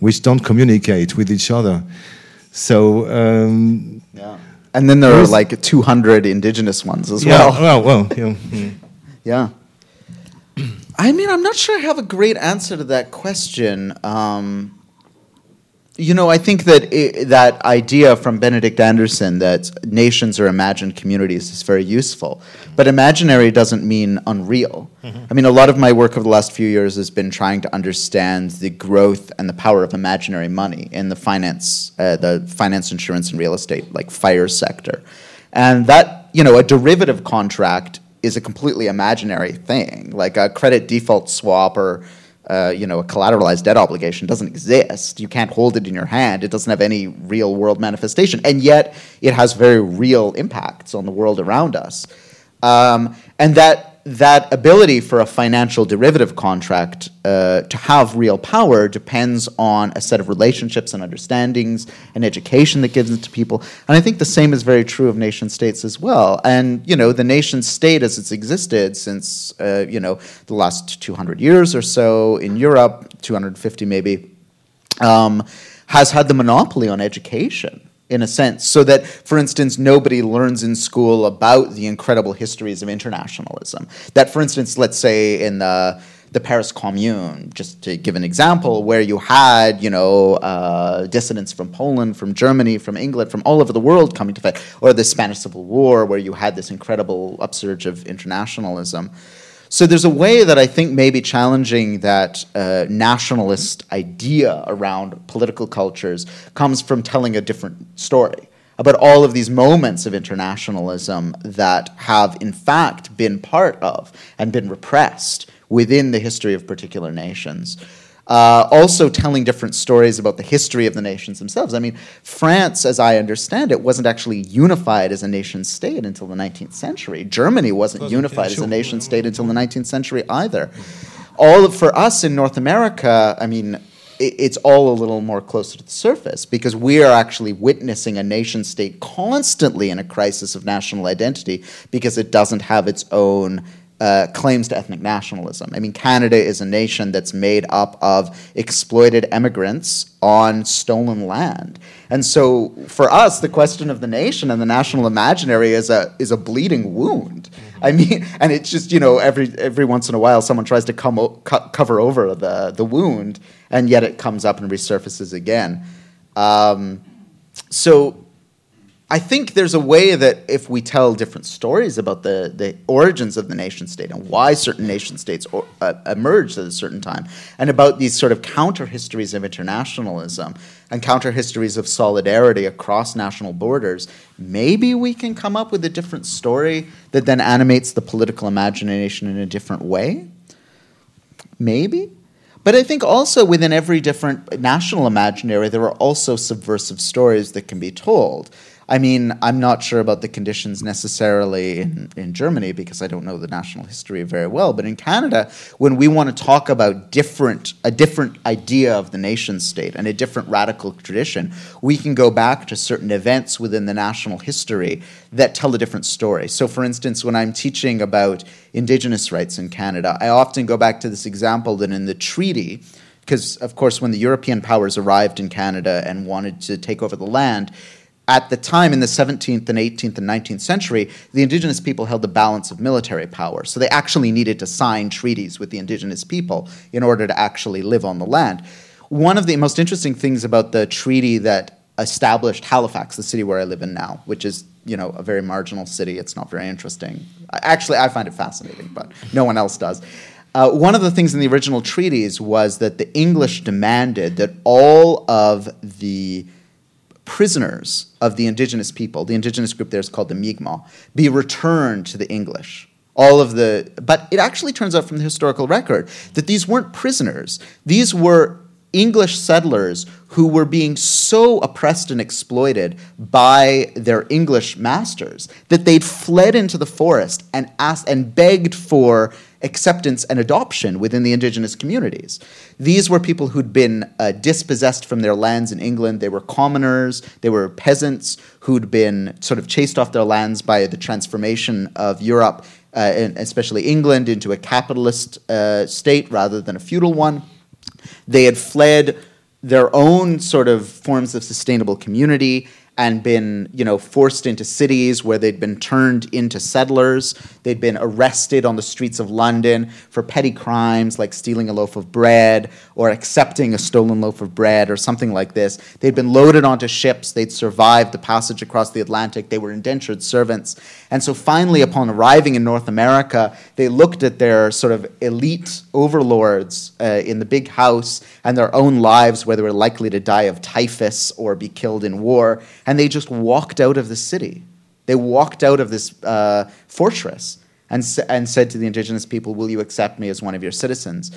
which don't communicate with each other. So. Um, yeah. And then there are like 200 indigenous ones as yeah, well. Well, well, yeah. Yeah. I mean, I'm not sure I have a great answer to that question. Um, you know, I think that it, that idea from Benedict Anderson that nations are imagined communities is very useful. But imaginary doesn't mean unreal. Mm-hmm. I mean, a lot of my work over the last few years has been trying to understand the growth and the power of imaginary money in the finance, uh, the finance, insurance, and real estate, like fire sector, and that you know, a derivative contract is a completely imaginary thing, like a credit default swap or uh, you know, a collateralized debt obligation doesn't exist. You can't hold it in your hand. It doesn't have any real world manifestation, and yet it has very real impacts on the world around us. Um, and that that ability for a financial derivative contract uh, to have real power depends on a set of relationships and understandings and education that gives it to people. And I think the same is very true of nation states as well. And you know, the nation state as it's existed since uh, you know the last 200 years or so in Europe, 250 maybe, um, has had the monopoly on education in a sense, so that, for instance, nobody learns in school about the incredible histories of internationalism. That, for instance, let's say in the the Paris Commune, just to give an example, where you had, you know, uh, dissidents from Poland, from Germany, from England, from all over the world coming to fight, or the Spanish Civil War, where you had this incredible upsurge of internationalism. So there's a way that I think may be challenging that uh, nationalist idea around political cultures comes from telling a different story about all of these moments of internationalism that have in fact been part of and been repressed within the history of particular nations. Uh, also telling different stories about the history of the nations themselves. I mean, France, as I understand it, wasn't actually unified as a nation state until the 19th century. Germany wasn't unified as a nation state until the 19th century either. All of, for us in North America, I mean, it, it's all a little more closer to the surface because we are actually witnessing a nation state constantly in a crisis of national identity because it doesn't have its own uh, claims to ethnic nationalism. I mean, Canada is a nation that's made up of exploited immigrants on stolen land. And so for us, the question of the nation and the national imaginary is a, is a bleeding wound. I mean, and it's just, you know, every, every once in a while someone tries to come o- co- cover over the, the wound, and yet it comes up and resurfaces again. Um, so I think there's a way that if we tell different stories about the, the origins of the nation state and why certain nation states or, uh, emerged at a certain time, and about these sort of counter histories of internationalism and counter histories of solidarity across national borders, maybe we can come up with a different story that then animates the political imagination in a different way. Maybe. But I think also within every different national imaginary, there are also subversive stories that can be told. I mean, I'm not sure about the conditions necessarily in, in Germany because I don't know the national history very well. But in Canada, when we want to talk about different a different idea of the nation state and a different radical tradition, we can go back to certain events within the national history that tell a different story. So, for instance, when I'm teaching about Indigenous rights in Canada, I often go back to this example that in the treaty because of course when the european powers arrived in canada and wanted to take over the land at the time in the 17th and 18th and 19th century, the indigenous people held the balance of military power. So they actually needed to sign treaties with the indigenous people in order to actually live on the land. One of the most interesting things about the treaty that established Halifax, the city where I live in now, which is you know a very marginal city. It's not very interesting. Actually, I find it fascinating, but no one else does. Uh, one of the things in the original treaties was that the English demanded that all of the prisoners of the indigenous people, the indigenous group there is called the Mi'kmaq, be returned to the English. All of the, but it actually turns out from the historical record that these weren't prisoners. These were English settlers who were being so oppressed and exploited by their English masters that they'd fled into the forest and asked and begged for acceptance and adoption within the indigenous communities. These were people who'd been uh, dispossessed from their lands in England. They were commoners, they were peasants who'd been sort of chased off their lands by the transformation of Europe, uh, and especially England, into a capitalist uh, state rather than a feudal one. They had fled their own sort of forms of sustainable community and been, you know, forced into cities where they'd been turned into settlers. They'd been arrested on the streets of London for petty crimes like stealing a loaf of bread or accepting a stolen loaf of bread or something like this. They'd been loaded onto ships. They'd survived the passage across the Atlantic. They were indentured servants. And so finally, upon arriving in North America, they looked at their sort of elite overlords uh, in the big house and their own lives where they were likely to die of typhus or be killed in war and they just walked out of the city. They walked out of this uh, fortress and, and said to the indigenous people, Will you accept me as one of your citizens?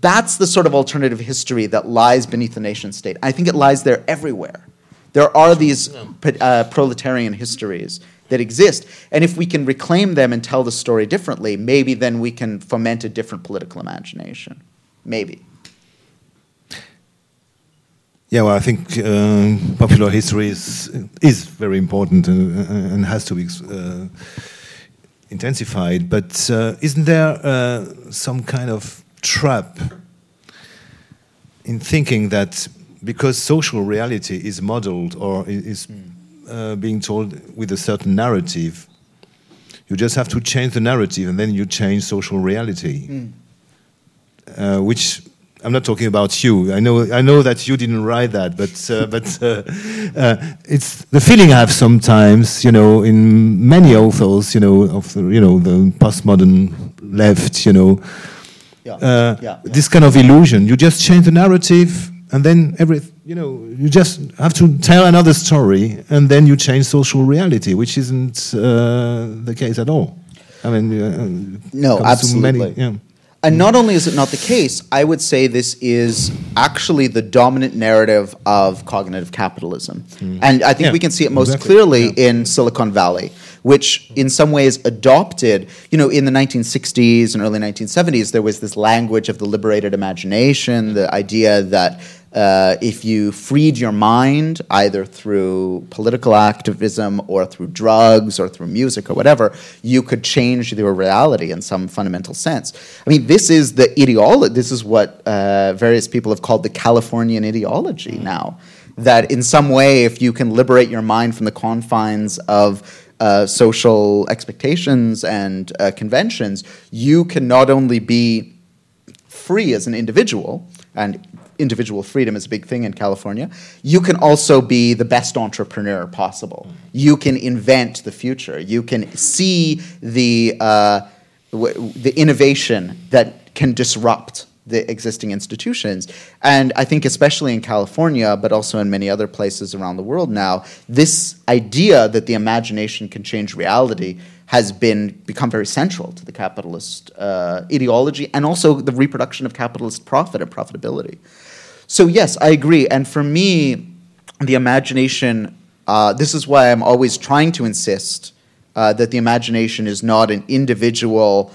That's the sort of alternative history that lies beneath the nation state. I think it lies there everywhere. There are these uh, proletarian histories that exist. And if we can reclaim them and tell the story differently, maybe then we can foment a different political imagination. Maybe. Yeah, well, I think uh, popular history is is very important and, uh, and has to be uh, intensified. But uh, isn't there uh, some kind of trap in thinking that because social reality is modeled or is uh, being told with a certain narrative, you just have to change the narrative and then you change social reality, mm. which I'm not talking about you. I know, I know that you didn't write that, but uh, but uh, uh, it's the feeling I have sometimes, you know, in many authors, you know, of the, you know the postmodern left, you know, yeah. Uh, yeah, yeah. this kind of illusion. You just change the narrative, and then every, you know, you just have to tell another story, and then you change social reality, which isn't uh, the case at all. I mean, uh, no, absolutely. Many, and not only is it not the case, I would say this is actually the dominant narrative of cognitive capitalism. Mm. And I think yeah, we can see it most exactly. clearly yeah. in Silicon Valley, which in some ways adopted, you know, in the 1960s and early 1970s, there was this language of the liberated imagination, the idea that uh, if you freed your mind either through political activism or through drugs or through music or whatever, you could change your reality in some fundamental sense. I mean, this is the ideology. This is what uh, various people have called the Californian ideology now. That in some way, if you can liberate your mind from the confines of uh, social expectations and uh, conventions, you can not only be free as an individual and individual freedom is a big thing in California, you can also be the best entrepreneur possible. You can invent the future. You can see the, uh, w- the innovation that can disrupt the existing institutions. And I think, especially in California, but also in many other places around the world now, this idea that the imagination can change reality has been become very central to the capitalist uh, ideology and also the reproduction of capitalist profit and profitability. So yes, I agree. And for me, the imagination. Uh, this is why I'm always trying to insist uh, that the imagination is not an individual,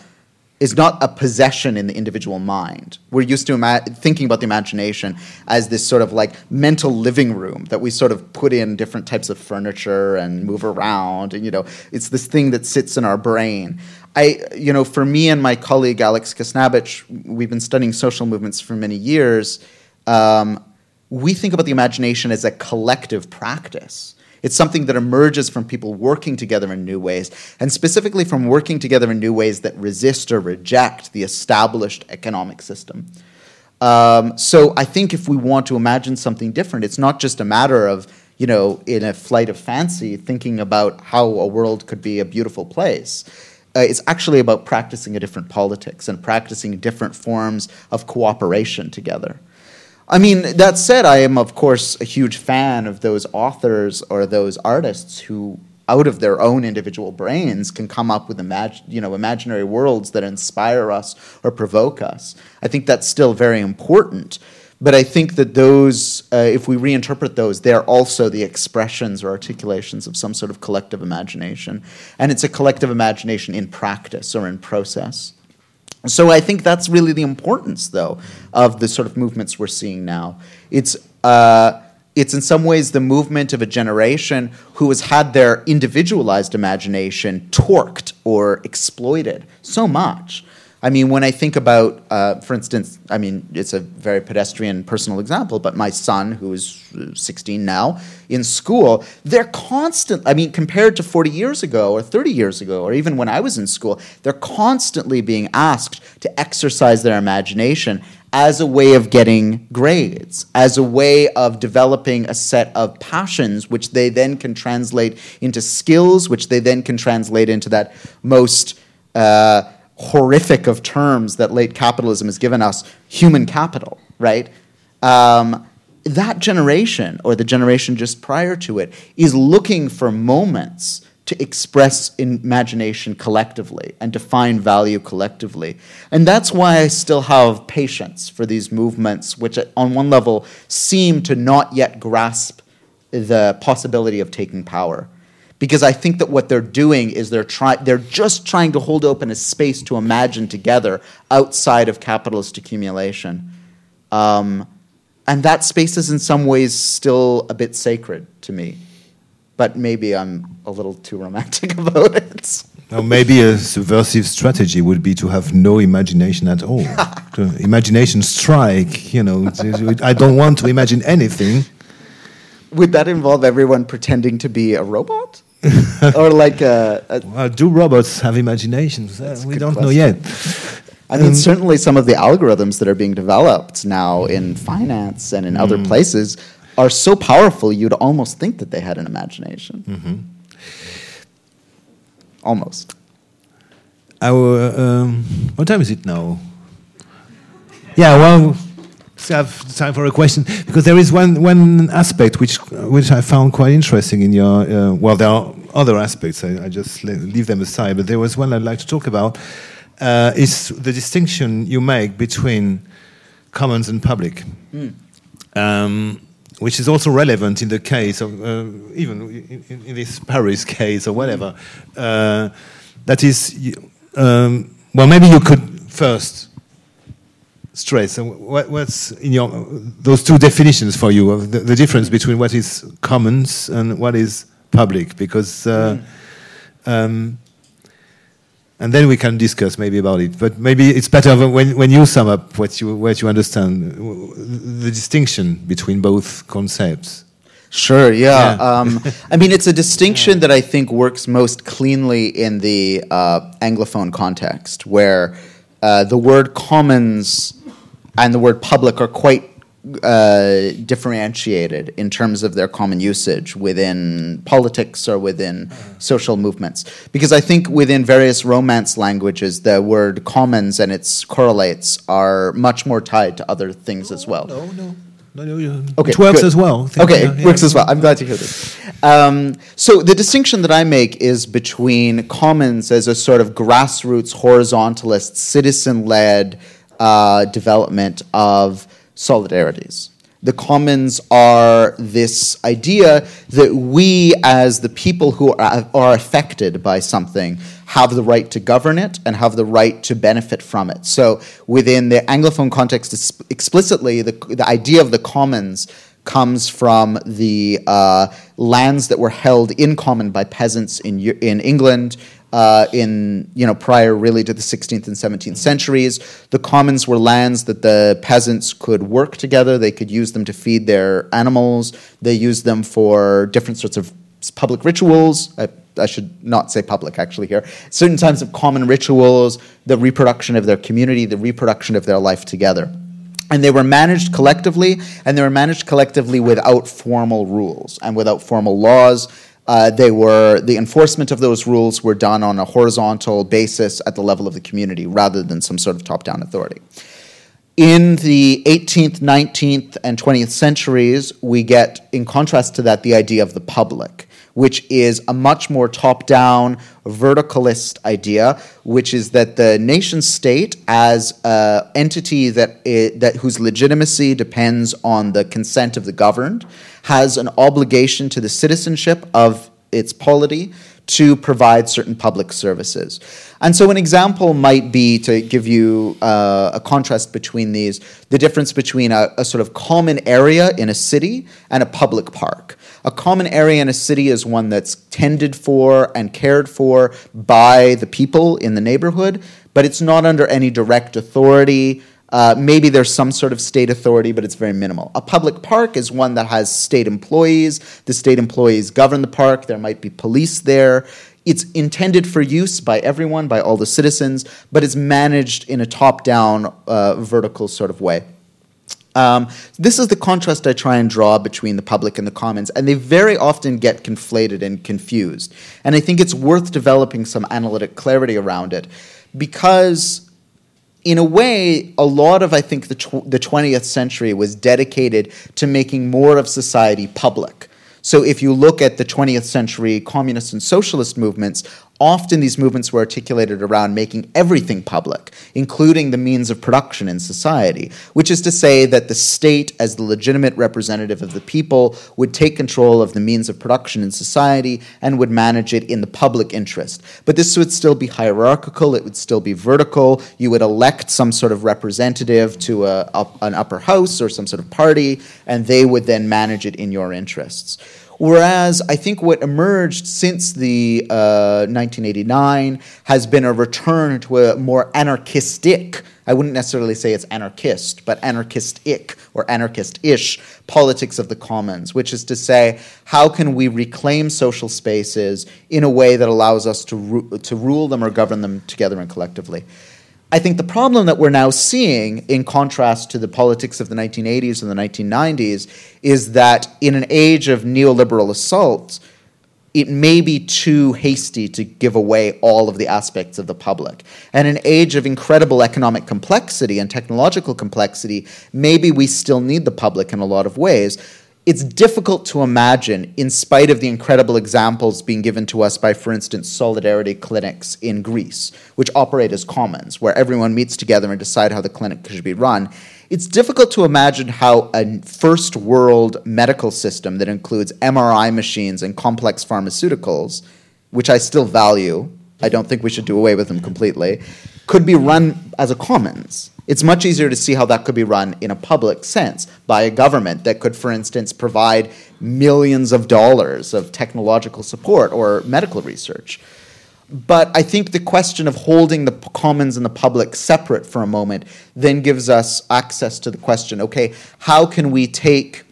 is not a possession in the individual mind. We're used to ima- thinking about the imagination as this sort of like mental living room that we sort of put in different types of furniture and move around, and you know, it's this thing that sits in our brain. I, you know, for me and my colleague Alex Khasnabish, we've been studying social movements for many years um, we think about the imagination as a collective practice. It's something that emerges from people working together in new ways, and specifically from working together in new ways that resist or reject the established economic system. Um, so I think if we want to imagine something different, it's not just a matter of, you know, in a flight of fancy, thinking about how a world could be a beautiful place. Uh, it's actually about practicing a different politics and practicing different forms of cooperation together. I mean, that said, I am, of course, a huge fan of those authors or those artists who, out of their own individual brains, can come up with imag- you know, imaginary worlds that inspire us or provoke us. I think that's still very important. But I think that those, uh, if we reinterpret those, they're also the expressions or articulations of some sort of collective imagination. And it's a collective imagination in practice or in process. So I think that's really the importance, though, of the sort of movements we're seeing now. It's uh, it's in some ways the movement of a generation who has had their individualized imagination torqued or exploited so much I mean, when I think about, uh, for instance, I mean, it's a very pedestrian personal example, but my son, who is 16 now, in school, they're constant. I mean, compared to 40 years ago or 30 years ago, or even when I was in school, they're constantly being asked to exercise their imagination as a way of getting grades, as a way of developing a set of passions, which they then can translate into skills, which they then can translate into that most. Uh, horrific of terms that late capitalism has given us human capital, right? Um, that generation, or the generation just prior to it, is looking for moments to express imagination collectively and to find value collectively. And that's why I still have patience for these movements, which on one level seem to not yet grasp the possibility of taking power because I think that what they're doing is they're trying they're just trying to hold open a space to imagine together outside of capitalist accumulation. Um, and that space is in some ways still a bit sacred to me. But maybe I'm a little too romantic about it. Now, maybe a subversive strategy would be to have no imagination at all. imagination strike, you know. I don't want to imagine anything. Would that involve everyone pretending to be a robot? or like a, a well, do robots have imaginations? Uh, we don't question. know yet. I mean, um, certainly some of the algorithms that are being developed now in finance and in mm. other places are so powerful you'd almost think that they had an imagination. Mm-hmm. Almost. Our um, what time is it now? Yeah, well, have time for a question because there is one one aspect which which I found quite interesting in your uh, well there are other aspects I, I, just leave them aside but there was one I'd like to talk about uh, is the distinction you make between commons and public. Mm. um, which is also relevant in the case of uh, even in, in, this Paris case or whatever. Uh, that is um, well maybe you could first stress. And what, what's in your those two definitions for you of the, the, difference between what is commons and what is public? Because uh, mm. um, and then we can discuss maybe about it. But maybe it's better when when you sum up what you what you understand the distinction between both concepts. Sure. Yeah. yeah. Um, I mean, it's a distinction that I think works most cleanly in the uh, Anglophone context, where uh, the word commons and the word public are quite uh, differentiated in terms of their common usage within politics or within social movements. Because I think within various Romance languages, the word commons and its correlates are much more tied to other things as well. No, no. No, no, no. Okay, it works good. as well. Okay, yeah, yeah. works as well. I'm glad to hear this. Um, so the distinction that I make is between commons as a sort of grassroots, horizontalist, citizen-led uh, development of solidarities. The commons are this idea that we, as the people who are, are affected by something, have the right to govern it and have the right to benefit from it. So, within the Anglophone context, explicitly, the, the idea of the commons comes from the uh, lands that were held in common by peasants in, in England uh, in you know prior really to the 16th and 17th centuries. The commons were lands that the peasants could work together. They could use them to feed their animals. They used them for different sorts of public rituals. I, I should not say public actually here. Certain types of common rituals, the reproduction of their community, the reproduction of their life together. And they were managed collectively, and they were managed collectively without formal rules and without formal laws uh, they were the enforcement of those rules were done on a horizontal basis at the level of the community rather than some sort of top-down authority. In the 18th, 19th, and 20th centuries, we get, in contrast to that, the idea of the public, which is a much more top down, verticalist idea, which is that the nation state, as an entity that, it, that whose legitimacy depends on the consent of the governed, has an obligation to the citizenship of its polity to provide certain public services. And so, an example might be to give you uh, a contrast between these the difference between a, a, sort of common area in a city and a public park. A common area in a city is one that's tended for and cared for by the people in the neighborhood, but it's not under any direct authority uh, maybe there's some sort of state authority, but it's very minimal. A public park is one that has state employees. The state employees govern the park. There might be police there. It's intended for use by everyone, by all the citizens, but it's managed in a top down, uh, vertical sort of way. Um, this is the contrast I try and draw between the public and the commons, and they very often get conflated and confused. And I think it's worth developing some analytic clarity around it because in a way, a lot of, I think, the, tw- the 20th century was dedicated to making more of society public. So if you look at the 20th century communist and socialist movements, Often these movements were articulated around making everything public, including the means of production in society, which is to say that the state, as the legitimate representative of the people, would take control of the means of production in society and would manage it in the public interest. But this would still be hierarchical, it would still be vertical. You would elect some sort of representative to a, an upper house or some sort of party, and they would then manage it in your interests. Whereas I think what emerged since the uh, 1989 has been a return to a more anarchistic, I wouldn't necessarily say it's anarchist, but anarchistic or anarchist ish politics of the commons, which is to say, how can we reclaim social spaces in a way that allows us to, ru- to rule them or govern them together and collectively? I think the problem that we're now seeing, in contrast to the politics of the 1980s and the 1990s, is that in an age of neoliberal assault, it may be too hasty to give away all of the aspects of the public. And in an age of incredible economic complexity and technological complexity, maybe we still need the public in a lot of ways it's difficult to imagine, in spite of the incredible examples being given to us by, for instance, solidarity clinics in Greece, which operate as commons, where everyone meets together and decide how the clinic should be run. It's difficult to imagine how a first world medical system that includes MRI machines and complex pharmaceuticals, which I still value, I don't think we should do away with them completely, could be run as a commons it's much easier to see how that could be run in a public sense by a government that could, for instance, provide millions of dollars of technological support or medical research. But I think the question of holding the commons and the public separate for a moment then gives us access to the question okay, how can we take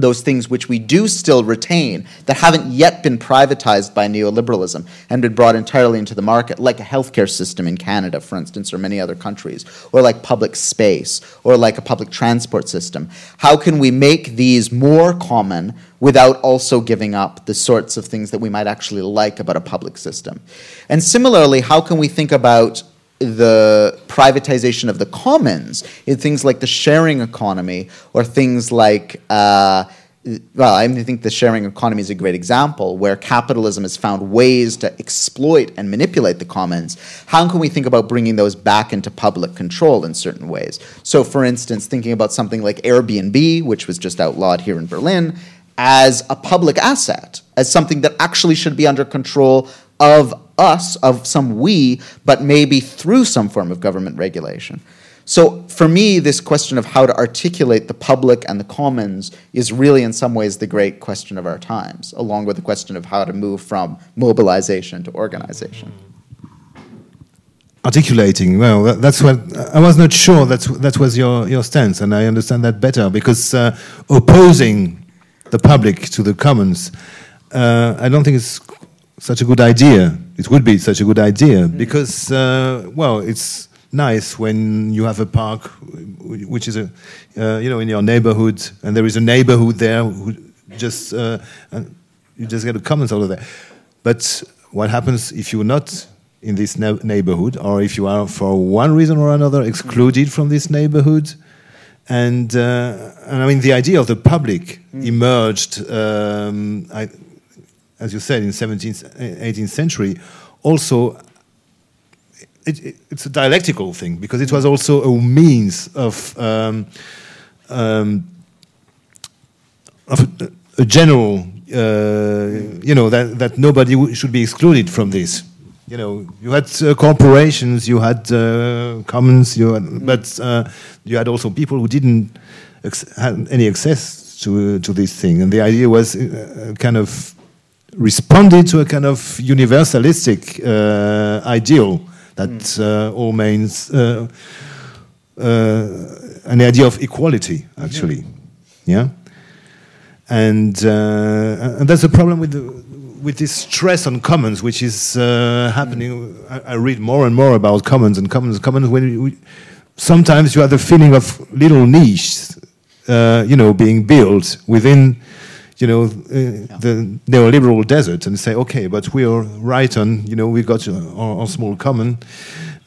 those things which we do still retain that haven't yet been privatized by neoliberalism and been brought entirely into the market, like a healthcare system in Canada, for instance, or many other countries, or like public space, or like a public transport system. How can we make these more common without also giving up the sorts of things that we might actually like about a public system? And similarly, how can we think about the privatization of the commons in things like the sharing economy or things like uh, well, I think the sharing economy is a great example where capitalism has found ways to exploit and manipulate the commons. How can we think about bringing those back into public control in certain ways? So, for instance, thinking about something like Airbnb, which was just outlawed here in Berlin, as a public asset, as something that actually should be under control of us, of some we, but maybe through some form of government regulation. So for me, this question of how to articulate the public and the commons is really, in some ways, the great question of our times, along with the question of how to move from mobilization to organization. Articulating, well, that's what I was not sure that that was your, your stance, and I understand that better because uh, opposing the public to the commons, uh, I don't think it's such a good idea. It would be such a good idea mm. because, uh, well, it's nice when you have a park which is a, uh, you know, in your neighborhood, and there is a neighborhood there who just uh, you just get a comment out of there. But what happens if you're not in this neighborhood, or if you are for one reason or another excluded from this neighborhood? And, uh, and I mean, the idea of the public mm. emerged. Um, I, as you said, in 17th, 18th century, also it, it, it's a dialectical thing because it was also a means of um, um, of a, a general, uh, you know, that that nobody should be excluded from this. You know, you had uh, corporations, you had uh, commons, you had, but uh, you had also people who didn't have any access to to this thing, and the idea was uh, kind of responded to a kind of universalistic uh, ideal that mm. uh, all means uh, uh, an idea of equality, actually. Yeah. And, uh, and that's a problem with, the, with this stress on commons, which is uh, happening. I, I, read more and more about commons and commons. Commons, when we, sometimes you have the feeling of little niches, uh, you know, being built within you know, uh, yeah. the neoliberal desert and say, okay, but we are right on, you know, we got our, our small common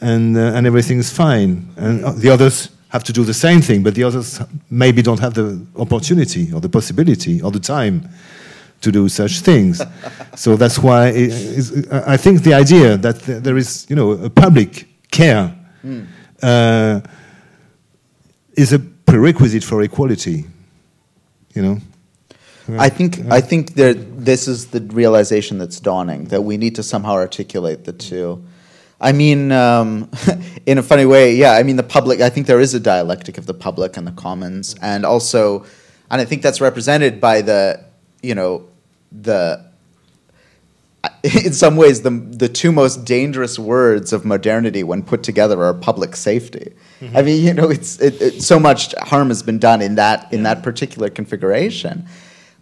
and, uh, and everything's fine. And uh, the others have to do the same thing, but the others maybe don't have the opportunity or the possibility or the time to do such things. so that's why I think the idea that there is, you know, a public care mm. uh, is a prerequisite for equality, you know. I think yeah. I think there, this is the realization that's dawning that we need to somehow articulate the two. I mean, um, in a funny way, yeah. I mean, the public. I think there is a dialectic of the public and the commons, and also, and I think that's represented by the, you know, the. In some ways, the the two most dangerous words of modernity, when put together, are public safety. Mm-hmm. I mean, you know, it's it, it, so much harm has been done in that in that particular configuration.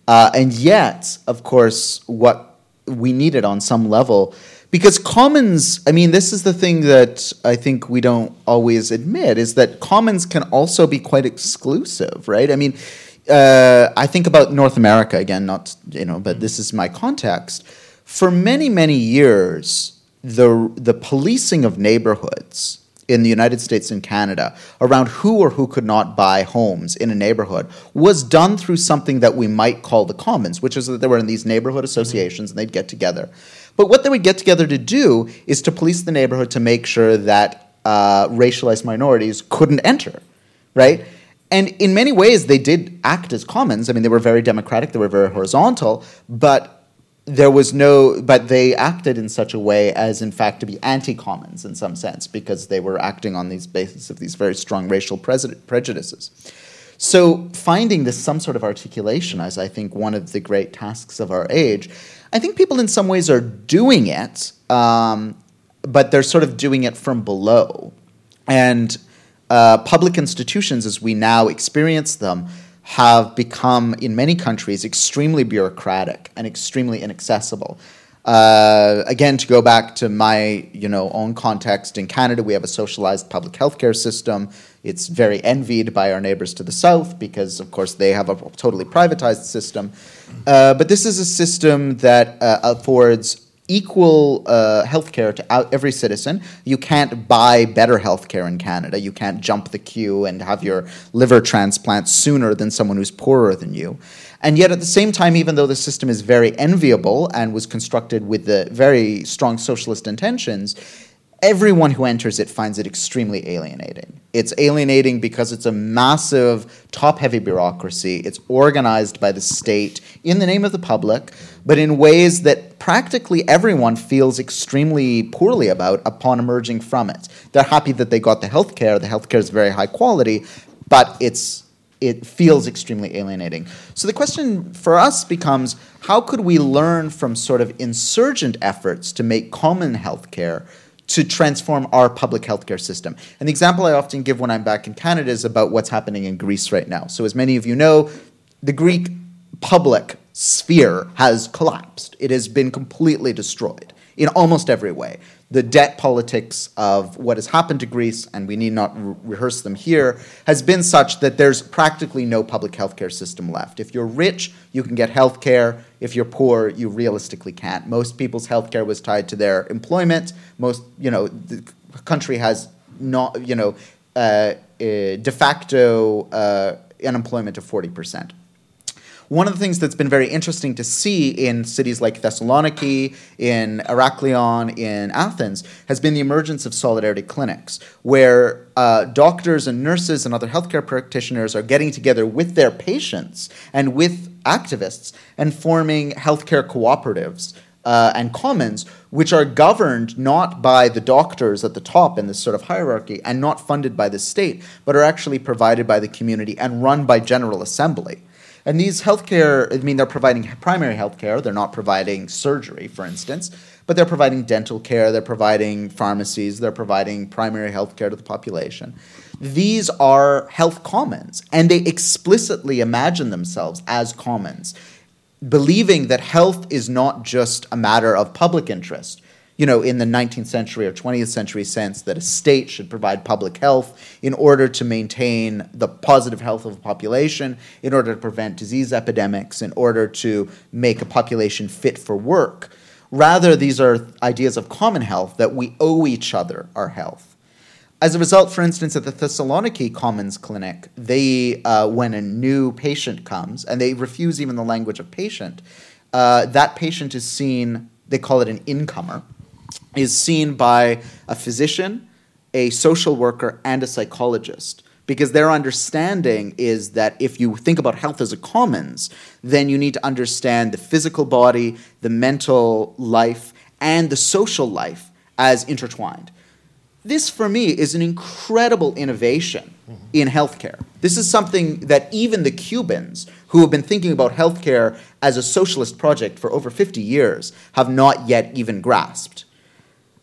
Uh, and yet, of course, what we needed on some level, because commons, I mean, this is the thing that I think we don't always admit, is that commons can also be quite exclusive, right? I mean, uh, I think about North America again, not, you know, but this is my context. For many, many years, the, the policing of neighborhoods in the United States and Canada around who or who could not buy homes in a neighborhood was done through something that we might call the commons, which is that they were in these neighborhood associations and they'd get together. But what they would get together to do is to police the neighborhood to make sure that uh, racialized minorities couldn't enter, right? And in many ways, they did act as commons. I mean, they were very democratic, they were very horizontal, but there was no, but they acted in such a way as, in fact, to be anti-commons in some sense, because they were acting on these basis of these very strong racial prejudices. So, finding this some sort of articulation is, I think, one of the great tasks of our age. I think people, in some ways, are doing it, um, but they're sort of doing it from below. And uh, public institutions, as we now experience them, have become, in many countries, extremely bureaucratic and extremely inaccessible. Uh, again, to go back to my you know own context in Canada, we have a socialized public healthcare system. It's very envied by our neighbors to the south because, of course, they have a totally privatized system. Uh, but this is a system that uh, affords equal uh, health care to every citizen. You can't buy better health care in Canada. You can't jump the queue and have your liver transplant sooner than someone who's poorer than you. And yet, at the same time, even though the system is very enviable and was constructed with the very strong socialist intentions, everyone who enters it finds it extremely alienating. It's alienating because it's a massive, top heavy bureaucracy. It's organized by the state in the name of the public, but in ways that practically everyone feels extremely poorly about upon emerging from it. They're happy that they got the health care, the health care is very high quality, but it's it feels extremely alienating. So the question for us becomes how could we learn from sort of insurgent efforts to make common healthcare to transform our public healthcare system. And the example I often give when I'm back in Canada is about what's happening in Greece right now. So, as many of you know, the Greek public sphere has collapsed. It has been completely destroyed in almost every way. The debt politics of what has happened to Greece, and we need not re- rehearse them here, has been such that there's practically no public healthcare system left. If you're rich, you can get healthcare. If you're poor, you realistically can't. Most people's healthcare was tied to their employment. Most, you know, the country has not, you know, uh, uh, de facto uh, unemployment of 40%. One of the things that's been very interesting to see in cities like Thessaloniki, in Heraklion, in Athens, has been the emergence of solidarity clinics, where uh, doctors and nurses and other healthcare practitioners are getting together with their patients and with activists and forming healthcare cooperatives uh, and commons, which are governed not by the doctors at the top in this sort of hierarchy and not funded by the state, but are actually provided by the community and run by General Assembly. And these healthcare, I mean, they're providing primary healthcare. They're not providing surgery, for instance, but they're providing dental care. They're providing pharmacies. They're providing primary healthcare to the population. These are health commons, and they explicitly imagine themselves as commons, believing that health is not just a matter of public interest you know, in the 19th century or 20th century sense that a state should provide public health in order to maintain the positive health of a population, in order to prevent disease epidemics, in order to make a population fit for work. Rather, these are ideas of common health that we owe each other our health. As a result, for instance, at the Thessaloniki Commons Clinic, they, uh, when a new patient comes, and they refuse even the language of patient, uh, that patient is seen, they call it an incomer, is seen by a physician, a social worker, and a psychologist. Because their understanding is that if you think about health as a commons, then you need to understand the physical body, the mental life, and the social life as intertwined. This, for me, is an incredible innovation mm-hmm. in healthcare. This is something that even the Cubans, who have been thinking about healthcare as a socialist project for over 50 years, have not yet even grasped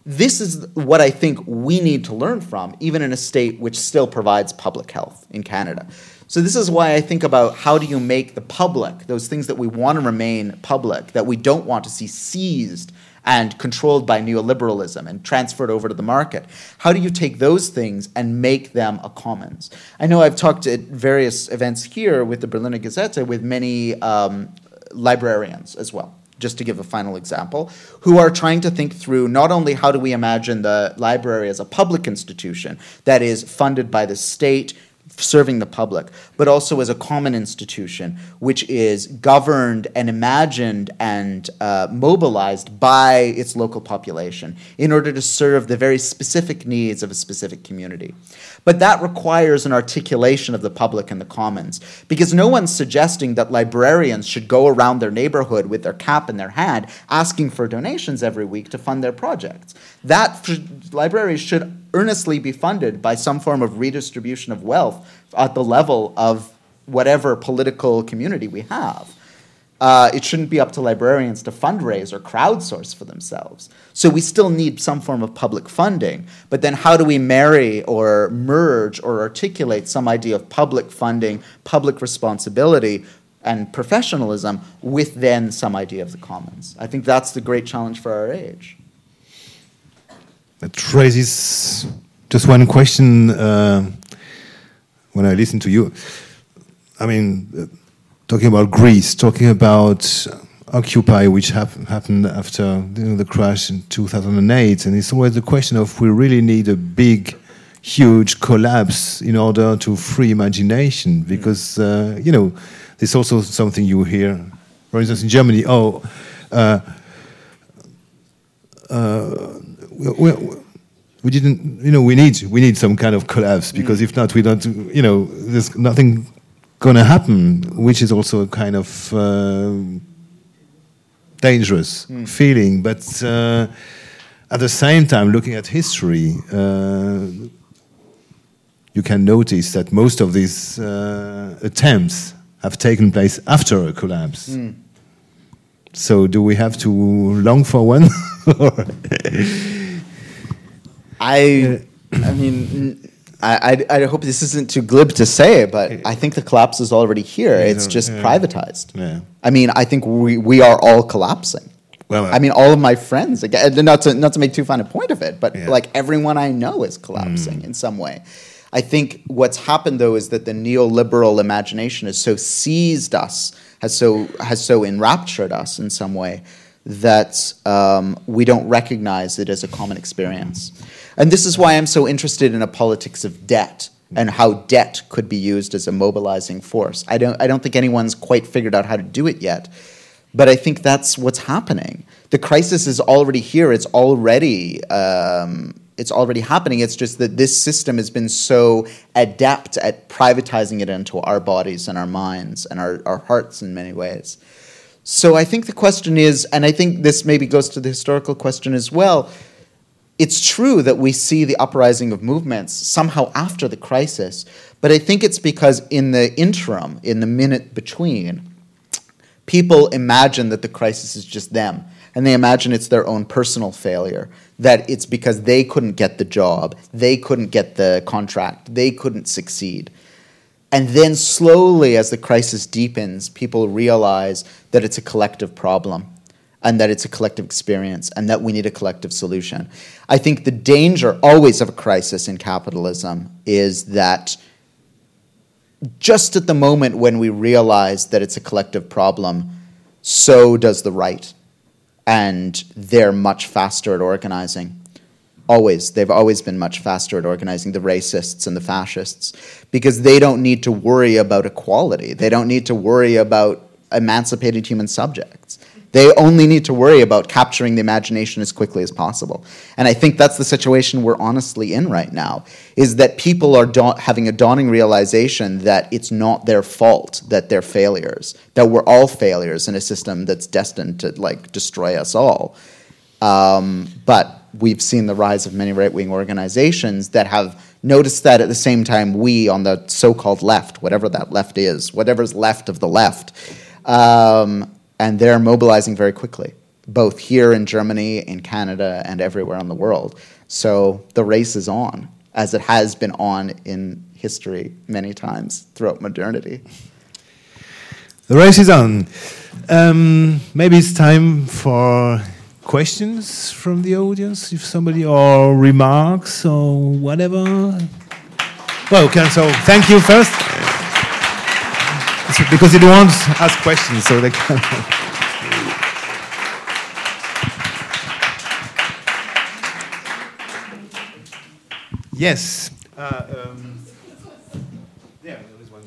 this is what I think we need to learn from, even in a state which still provides public health in Canada. So, this is why I think about how do you make the public, those things that we want to remain public, that we don't want to see seized and controlled by neoliberalism and transferred over to the market. How do you take those things and make them a commons? I know I've talked at various events here with the Berliner Gazette with many um, librarians as well just to give a final example, who are trying to think through not only how do we imagine the library as a public institution that is funded by the state, serving the public, but also as a common institution which is governed and imagined and uh, mobilized by its local population in order to serve the very specific needs of a specific community. But that requires an articulation of the public and the commons, because no one's suggesting that librarians should go around their neighborhood with their cap in their hand asking for donations every week to fund their projects. That libraries should earnestly be funded by some form of redistribution of wealth at the level of whatever political community we have. Uh, it shouldn't be up to librarians to fundraise or crowdsource for themselves. So we still need some form of public funding. But then, how do we marry or merge or articulate some idea of public funding, public responsibility, and professionalism with then some idea of the commons? I think that's the great challenge for our age. That raises just one question uh, when I listen to you. I mean, uh, talking about Greece, talking about Occupy, which hap happened after you know, the crash in 2008, and it's always the question of we really need a big, huge collapse in order to free imagination, because uh, you know, there's also something you hear, for instance, in Germany. Oh. Uh, uh, we, we didn't, you know, we need we need some kind of collapse because mm. if not, we don't, you know, there's nothing going to happen, which is also a kind of uh, dangerous mm. feeling. But uh, at the same time, looking at history, uh, you can notice that most of these uh, attempts have taken place after a collapse. Mm. So, do we have to long for one? I, I mean, I, I, I, hope this isn't too glib to say, but I think the collapse is already here. It's just yeah. privatized. Yeah. I mean, I think we, we are all collapsing. Well, I mean, all of my friends, again, not to, not to make too fine a point of it, but yeah. like everyone I know is collapsing mm. in some way. I think what's happened though is that the neoliberal imagination has so seized us, has so has so enraptured us in some way that um, we don't recognize it as a common experience. And this is why I'm so interested in a politics of debt and how debt could be used as a mobilizing force. I don't, I don't think anyone's quite figured out how to do it yet, but I think that's what's happening. The crisis is already here. It's already um, it's already happening. It's just that this system has been so adept at privatizing it into our bodies and our minds and our, our hearts in many ways. So I think the question is, and I think this maybe goes to the historical question as well. It's true that we see the uprising of movements somehow after the crisis, but I think it's because in the interim, in the minute between, people imagine that the crisis is just them and they imagine it's their own personal failure that it's because they couldn't get the job, they couldn't get the contract, they couldn't succeed. And then slowly, as the crisis deepens, people realize that it's a collective problem and that it's a collective experience and that we need a collective solution. I think the danger always of a crisis in capitalism is that just at the moment when we realize that it's a collective problem, so does the right and they're much faster at organizing. Always. They've always been much faster at organizing, the racists and the fascists, because they don't need to worry about equality. They don't need to worry about emancipated human subjects. They only need to worry about capturing the imagination as quickly as possible. And I think that's the situation we're honestly in right now is that people are da- having a dawning realization that it's not their fault that they're failures, that we're all failures in a system that's destined to like destroy us all. Um, but we've seen the rise of many right-wing organizations that have noticed that at the same time we on the so-called left, whatever that left is, whatever's left of the left, um, and they're mobilizing very quickly, both here in Germany, in Canada, and everywhere in the world. So the race is on, as it has been on in history many times throughout modernity. The race is on. Um, maybe it's time for questions from the audience, if somebody, or remarks, or whatever. Well, okay, so thank you first because it won't ask questions, so they can. yes. Uh, um, yeah, one.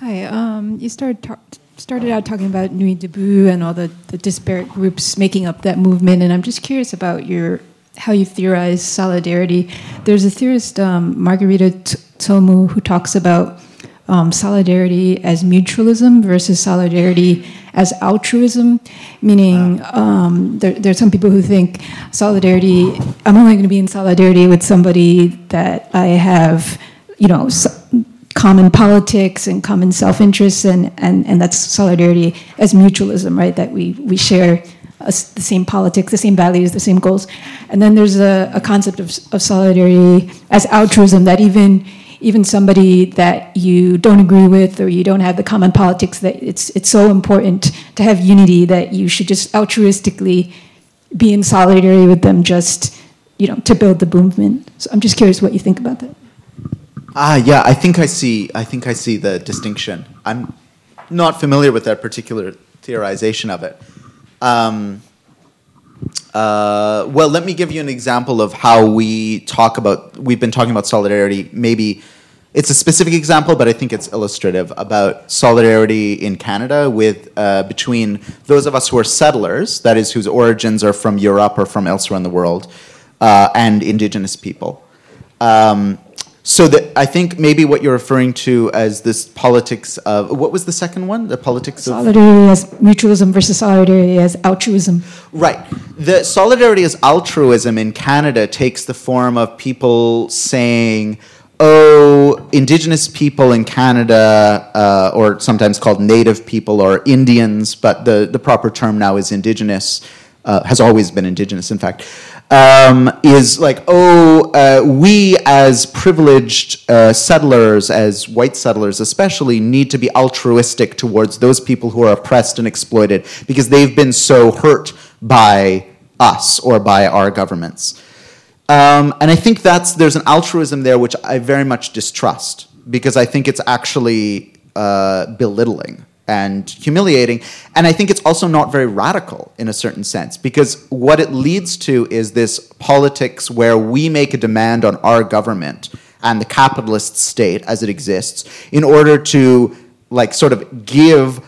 Hi. Um, you started started out talking about Nuit Debout and all the, the disparate groups making up that movement, and I'm just curious about your how you theorize solidarity. There's a theorist, um, Margarita Tomu, who talks about um, solidarity as mutualism versus solidarity as altruism, meaning um, there, there, are some people who think solidarity, I'm only going to be in solidarity with somebody that I have, you know, common politics and common self interest, and, and, and that's solidarity as mutualism, right? That we, we share a, the same politics, the same values, the same goals. And then there's a, a concept of, of solidarity as altruism that even even somebody that you don't agree with or you don't have the common politics that it's it's so important to have unity that you should just altruistically be in solidarity with them just you know to build the movement. So i'm just curious what you think about that. Ah yeah i think i see i think i see the distinction. I'm not familiar with that particular theorization of it. Um, uh, well, let me give you an example of how we talk about. We've been talking about solidarity maybe it's a specific example, but I think it's illustrative about solidarity in Canada with uh, between those of us who are settlers, that is, whose origins are from Europe or from elsewhere in the world, uh, and Indigenous people. Um, so that I think maybe what you're referring to as this politics of what was the second one? The politics solidarity of solidarity as mutualism versus solidarity as altruism. Right. The solidarity as altruism in Canada takes the form of people saying oh, indigenous people in Canada, uh, or sometimes called native people or Indians, but the, the proper term now is indigenous, uh, has always been indigenous, in fact, um, is like, oh, uh, we as privileged uh, settlers, as white settlers especially, need to be altruistic towards those people who are oppressed and exploited because they've been so hurt by us or by our governments. Um, and I think that's there's an altruism there which I very much distrust because I think it's actually uh, belittling and humiliating. And I think it's also not very radical in a certain sense because what it leads to is this politics where we make a demand on our government and the capitalist state as it exists in order to like sort of give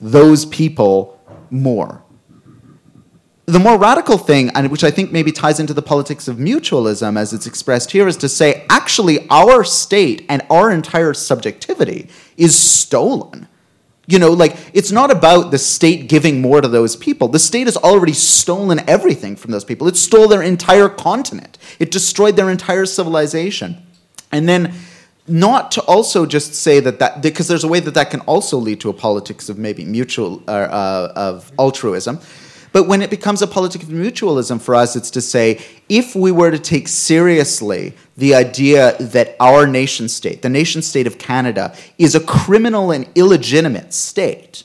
those people more the more radical thing, and which I think maybe ties into the politics of mutualism as it's expressed here, is to say actually our state and our entire subjectivity is stolen. You know, like it's not about the state giving more to those people. The state has already stolen everything from those people. It stole their entire continent. It destroyed their entire civilization. And then not to also just say that that because there's a way that that can also lead to a politics of maybe mutual uh, uh, of altruism but when it becomes a politics of mutualism for us, it's to say if we were to take seriously the idea that our nation state, the nation state of Canada, is a criminal and illegitimate state,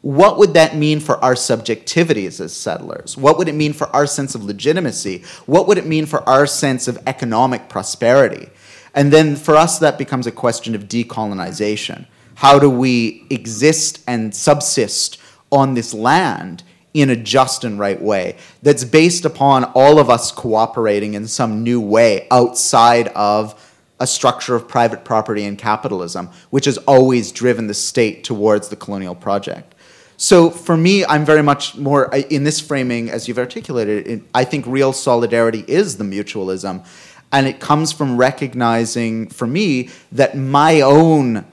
what would that mean for our subjectivities as settlers? What would it mean for our sense of legitimacy? What would it mean for our sense of economic prosperity? And then for us, that becomes a question of decolonization. How do we exist and subsist on this land in a just and right way that's based upon all of us cooperating in some new way outside of a structure of private property and capitalism, which has always driven the state towards the colonial project. So for me, I'm very much more in this framing, as you've articulated. It, I think real solidarity is the mutualism, and it comes from recognizing, for me, that my own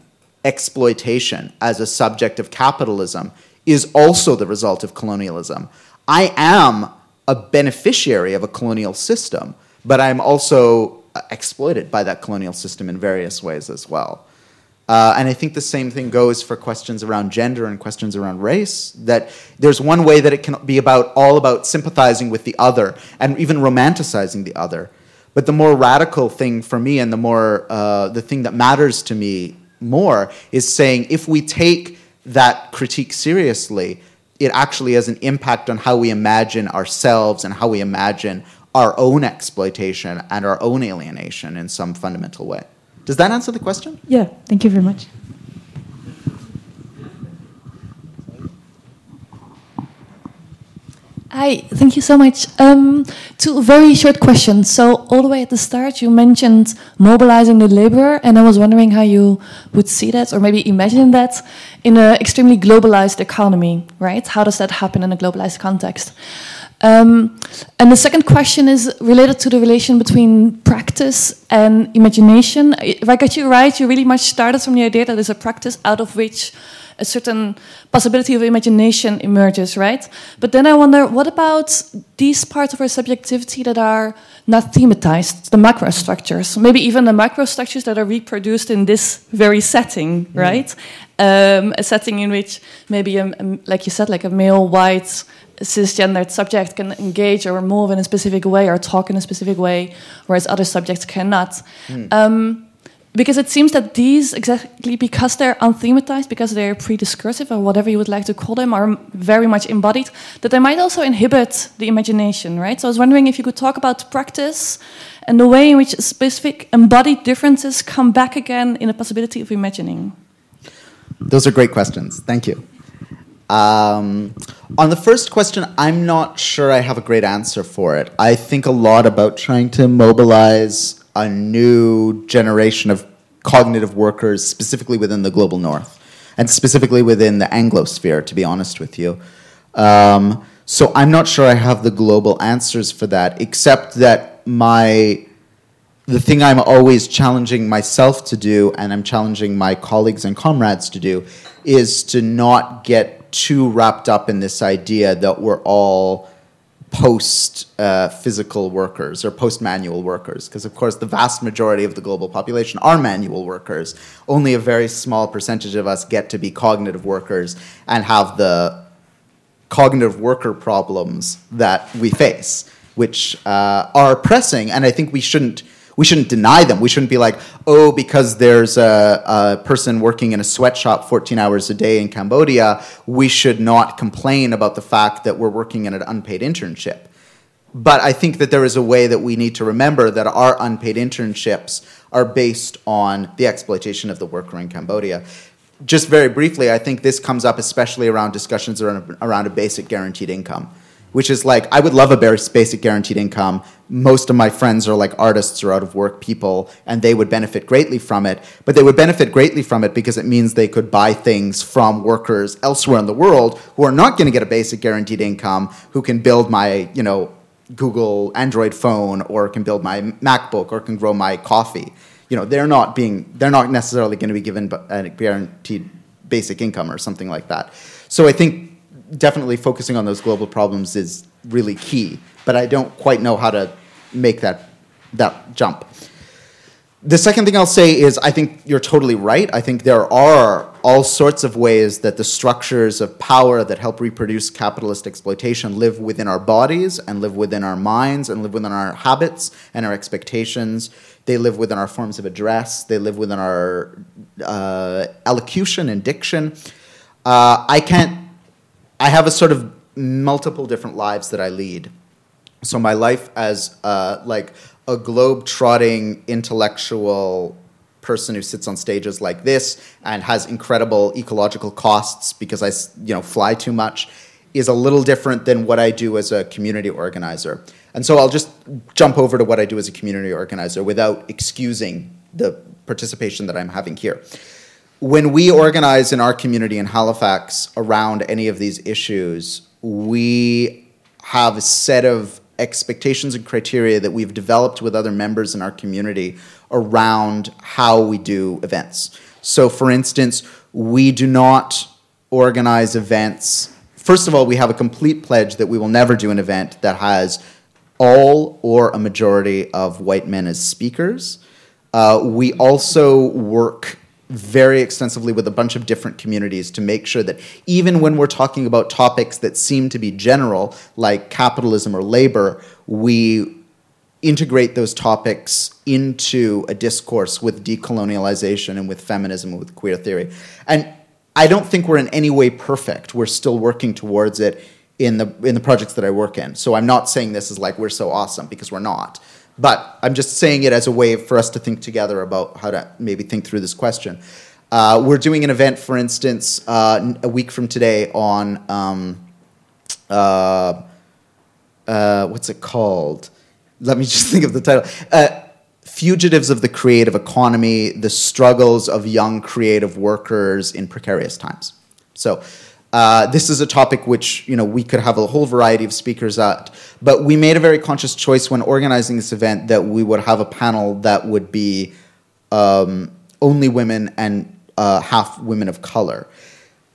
exploitation as a subject of capitalism is also the result of colonialism. I am a beneficiary of a colonial system, but I'm also uh, exploited by that colonial system in various ways as well. Uh, and I think the same thing goes for questions around gender and questions around race. That there's one way that it can be about all about sympathizing with the other and even romanticizing the other. But the more radical thing for me, and the more uh, the thing that matters to me more, is saying if we take that critique seriously, it actually has an impact on how we imagine ourselves and how we imagine our own exploitation and our own alienation in some fundamental way. Does that answer the question? Yeah, thank you very much. Hi, thank you so much. Um, two very short questions. So, all the way at the start, you mentioned mobilizing the labor, and I was wondering how you would see that, or maybe imagine that, in an extremely globalized economy, right? How does that happen in a globalized context? Um, and the second question is related to the relation between practice and imagination. If I got you right, you really much started from the idea that there's a practice out of which a certain possibility of imagination emerges, right? But then I wonder, what about these parts of our subjectivity that are not thematized, the macrostructures, maybe even the macrostructures that are reproduced in this very setting, mm. right? Um, a setting in which maybe, a, a, like you said, like a male, white, cisgendered subject can engage or move in a specific way or talk in a specific way, whereas other subjects cannot. Mm. Um, because it seems that these exactly because they're unthematized because they're pre-discursive or whatever you would like to call them are very much embodied that they might also inhibit the imagination right? So i was wondering if you could talk about practice and the way in which specific embodied differences come back again in the possibility of imagining. Those are great questions. Thank you. Um, on the first question, I'm not sure I have a great answer for it. I think a lot about trying to mobilize a new generation of cognitive workers, specifically within the global north, and specifically within the Anglosphere, to be honest with you. Um, so I'm not sure I have the global answers for that, except that my the thing I'm always challenging myself to do, and I'm challenging my colleagues and comrades to do, is to not get too wrapped up in this idea that we're all post uh, physical workers or post manual workers, because of course the vast majority of the global population are manual workers. Only a very small percentage of us get to be cognitive workers and have the cognitive worker problems that we face, which uh, are pressing, and I think we shouldn't we shouldn't deny them. We shouldn't be like, oh, because there's a, a, person working in a sweatshop 14 hours a day in Cambodia, we should not complain about the fact that we're working in an unpaid internship. But I think that there is a way that we need to remember that our unpaid internships are based on the exploitation of the worker in Cambodia. Just very briefly, I think this comes up especially around discussions around, around a basic guaranteed income which is like I would love a basic guaranteed income. Most of my friends are like artists or out of work people, and they would benefit greatly from it. But they would benefit greatly from it because it means they could buy things from workers elsewhere in the world who are not going to get a basic guaranteed income, who can build my, you know, Google Android phone or can build my MacBook or can grow my coffee. You know, they're not being they're not necessarily going to be given a guaranteed basic income or something like that. So I think definitely focusing on those global problems is really key, but I don't quite know how to make that that jump. The second thing I'll say is I think you're totally right. I think there are all sorts of ways that the structures of power that help reproduce capitalist exploitation live within our bodies and live within our minds and live within our habits and our expectations. They live within our forms of address. They live within our uh, elocution and diction. Uh, I can't I have a sort of multiple different lives that I lead. So my life as uh, like a globe trotting intellectual person who sits on stages like this and has incredible ecological costs because I you know fly too much is a little different than what I do as a community organizer. And so I'll just jump over to what I do as a community organizer without excusing the participation that I'm having here when we organize in our community in Halifax around any of these issues, we have a set of expectations and criteria that we've developed with other members in our community around how we do events. So, for instance, we do not organize events. First of all, we have a complete pledge that we will never do an event that has all or a majority of white men as speakers. Uh, we also work very extensively with a bunch of different communities to make sure that even when we're talking about topics that seem to be general, like capitalism or labor, we integrate those topics into a discourse with decolonialization and with feminism and with queer theory. And I don't think we're in any way perfect. We're still working towards it in the in the projects that I work in. So I'm not saying this is like we're so awesome because we're not. But I'm just saying it as a way for us to think together about how to maybe think through this question. Uh, we're doing an event, for instance, uh, a week from today on um, uh, uh what's it called? Let me just think of the title. Uh, Fugitives of the Creative Economy: The Struggles of Young Creative Workers in Precarious Times. So uh, this is a topic which you know we could have a whole variety of speakers at, but we made a very conscious choice when organizing this event that we would have a panel that would be um, only women and uh, half women of color,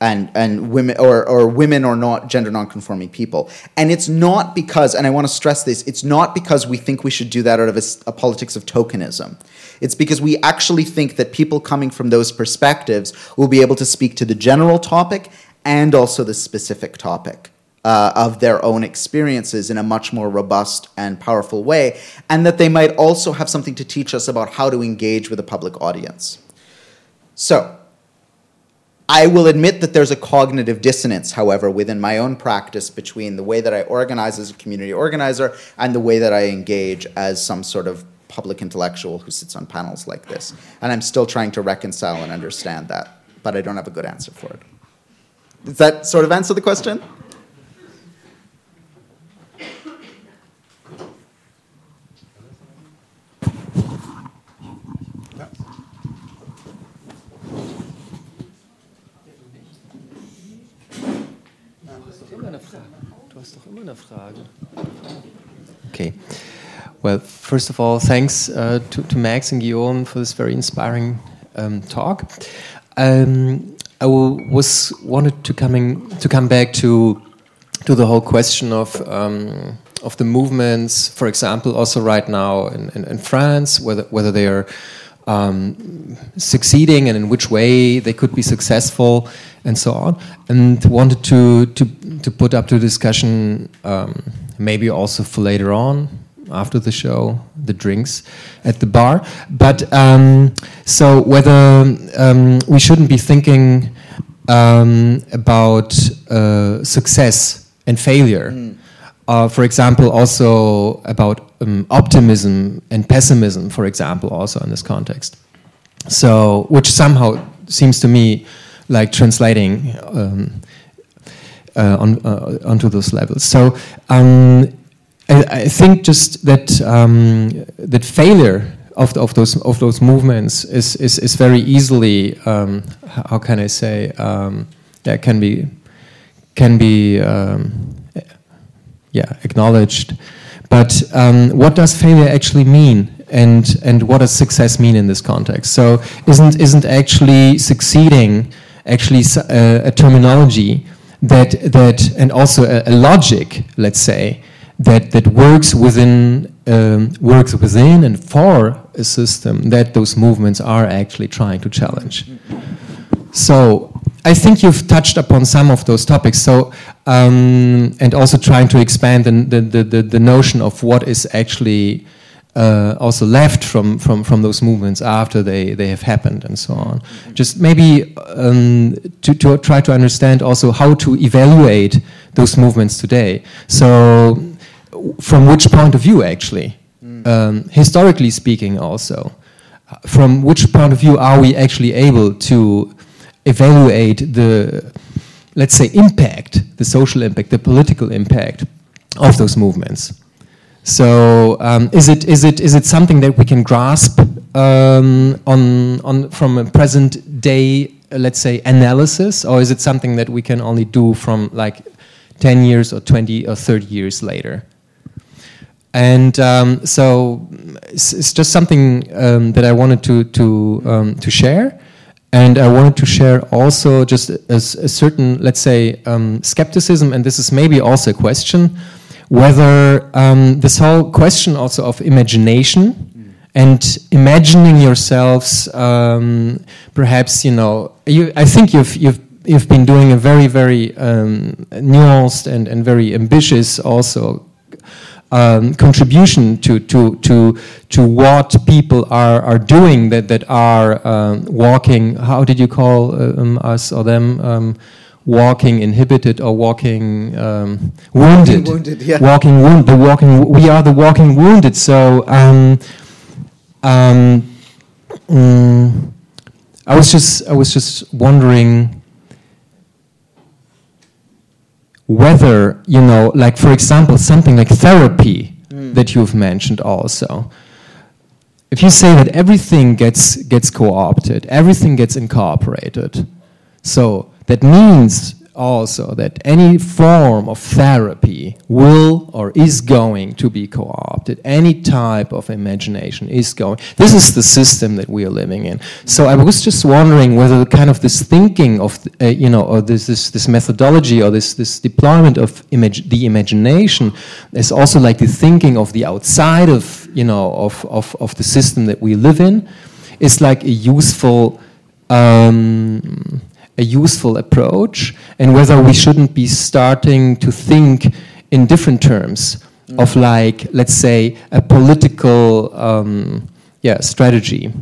and and women or or women or not gender nonconforming people. And it's not because, and I want to stress this, it's not because we think we should do that out of a, a politics of tokenism. It's because we actually think that people coming from those perspectives will be able to speak to the general topic and also the specific topic. Uh, of their own experiences in a much more robust and powerful way, and that they might also have something to teach us about how to engage with a public audience. So, I will admit that there's a cognitive dissonance, however, within my own practice between the way that I organize as a community organizer and the way that I engage as some sort of public intellectual who sits on panels like this. And I'm still trying to reconcile and understand that, but I don't have a good answer for it. Does that sort of answer the question? Okay. Well, first of all, thanks uh, to, to, Max and Guillaume for this very inspiring um, talk. Um, I was wanted to coming to come back to to the whole question of um, of the movements, for example, also right now in, in, in France, whether whether they are um, succeeding and in which way they could be successful, and so on, and wanted to to to put up to discussion um, maybe also for later on after the show, the drinks at the bar. But um, so whether um, we shouldn't be thinking um, about uh, success and failure. Mm. Uh, for example, also about um, optimism and pessimism, for example, also in this context. So, which somehow seems to me like translating um, uh, on, uh, onto those levels. So um, I, I, think just that um, that failure of, of those of those movements is is, is very easily um, how can I say um, yeah can be can be um, yeah acknowledged. But um, what does failure actually mean? And, and what does success mean in this context? So isn't, isn't actually succeeding actually a, uh, a terminology that, that and also a, a, logic, let's say, that, that works within um, works within and for a system that those movements are actually trying to challenge. So I think you've touched upon some of those topics. So, um, and also trying to expand the, the, the, the notion of what is actually uh, also left from, from, from those movements after they, they have happened and so on. Just maybe um, to, to try to understand also how to evaluate those movements today. So, from which point of view, actually? Um, historically speaking, also. From which point of view are we actually able to evaluate the, let's say, impact, the social impact, the political impact of those movements. So, um, is it is it is it something that we can grasp um, on on from a present day, uh, let's say, analysis, or is it something that we can only do from like ten years or twenty or thirty years later? And um, so, it's, it's, just something um, that I wanted to to um, to share. And I wanted to share also just a, a certain, let's say, um, skepticism, and this is maybe also a question, whether um, this whole question also of imagination mm. and imagining yourselves, um, perhaps, you know, you, I think you've, you've, you've been doing a very, very um, nuanced and, and very ambitious also um, contribution to, to, to, to what people are, are doing that, that are um, walking, how did you call um, us or them? Um, walking inhibited or walking um, wounded. Walking wounded, yeah. Walking wound, the walking, we are the walking wounded. So um, mm, I was just, I was just wondering whether, you know, like for example, something like therapy mm. that you've mentioned also. If you say that everything gets, gets co opted, everything gets incorporated, so that means also that any form of therapy will or is going to be co-opted. Any type of imagination is going. This is the system that we are living in. So i was just wondering whether kind of this thinking of uh, you know or this, this this methodology or this this deployment of the imagination is also like the thinking of the outside of you know of of, of the system that we live in. Is like a useful um, a useful approach and whether we shouldn't be starting to think in different terms mm. of like let's say a political um, yeah strategy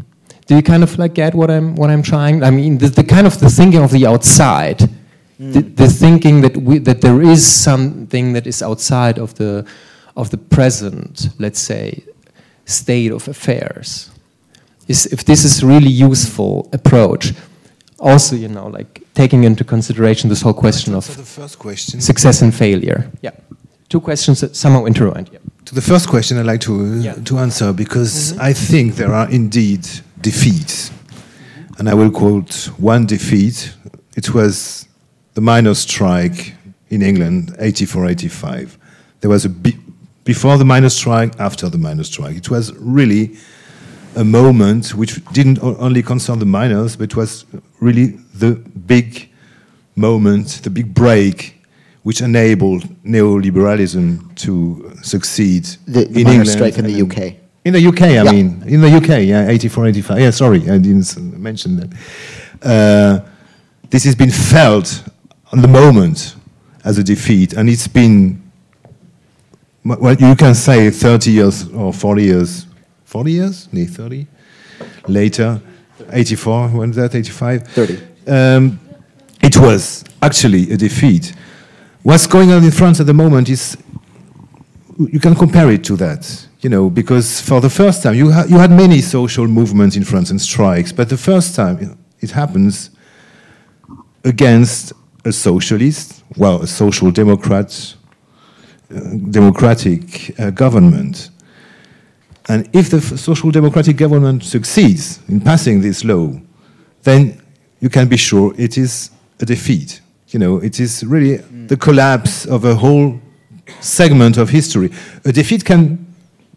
do you kind of like get what i'm what i'm trying i mean the, the kind of the thinking of the outside mm. the, the, thinking that we that there is something that is outside of the of the present let's say state of affairs is if this is really useful approach also, you know, like taking into consideration this whole question of the first question. success and failure. Yeah, two questions that somehow intertwined. Yeah. To the first question, I'd like to yeah. to answer because mm -hmm. I think there are indeed defeats, and I will quote one defeat. It was the miners' strike in England, 84-85. There was a before the miners' strike, after the miners' strike. It was really a moment which didn't only concern the miners, but was really the big moment, the big break, which enabled neoliberalism to succeed the, the in England strike in the UK. In the UK, I yeah. mean, in the UK, yeah, 84, 85. Yeah, sorry, I didn't mention that. Uh, this has been felt on the moment as a defeat, and it's been, well, you can say 30 years or 40 years 40 years, nee, 30 later, 84, when was that, 85? 30. Um, it was actually a defeat. What's going on in France at the moment is, you can compare it to that, you know, because for the first time, you, ha you had many social movements in France and strikes, but the first time it happens against a socialist, well, a social democrat, uh, democratic uh, government. And if the social democratic government succeeds in passing this law, then you can be sure it is a defeat. You know, it is really mm. the collapse of a whole segment of history. A defeat can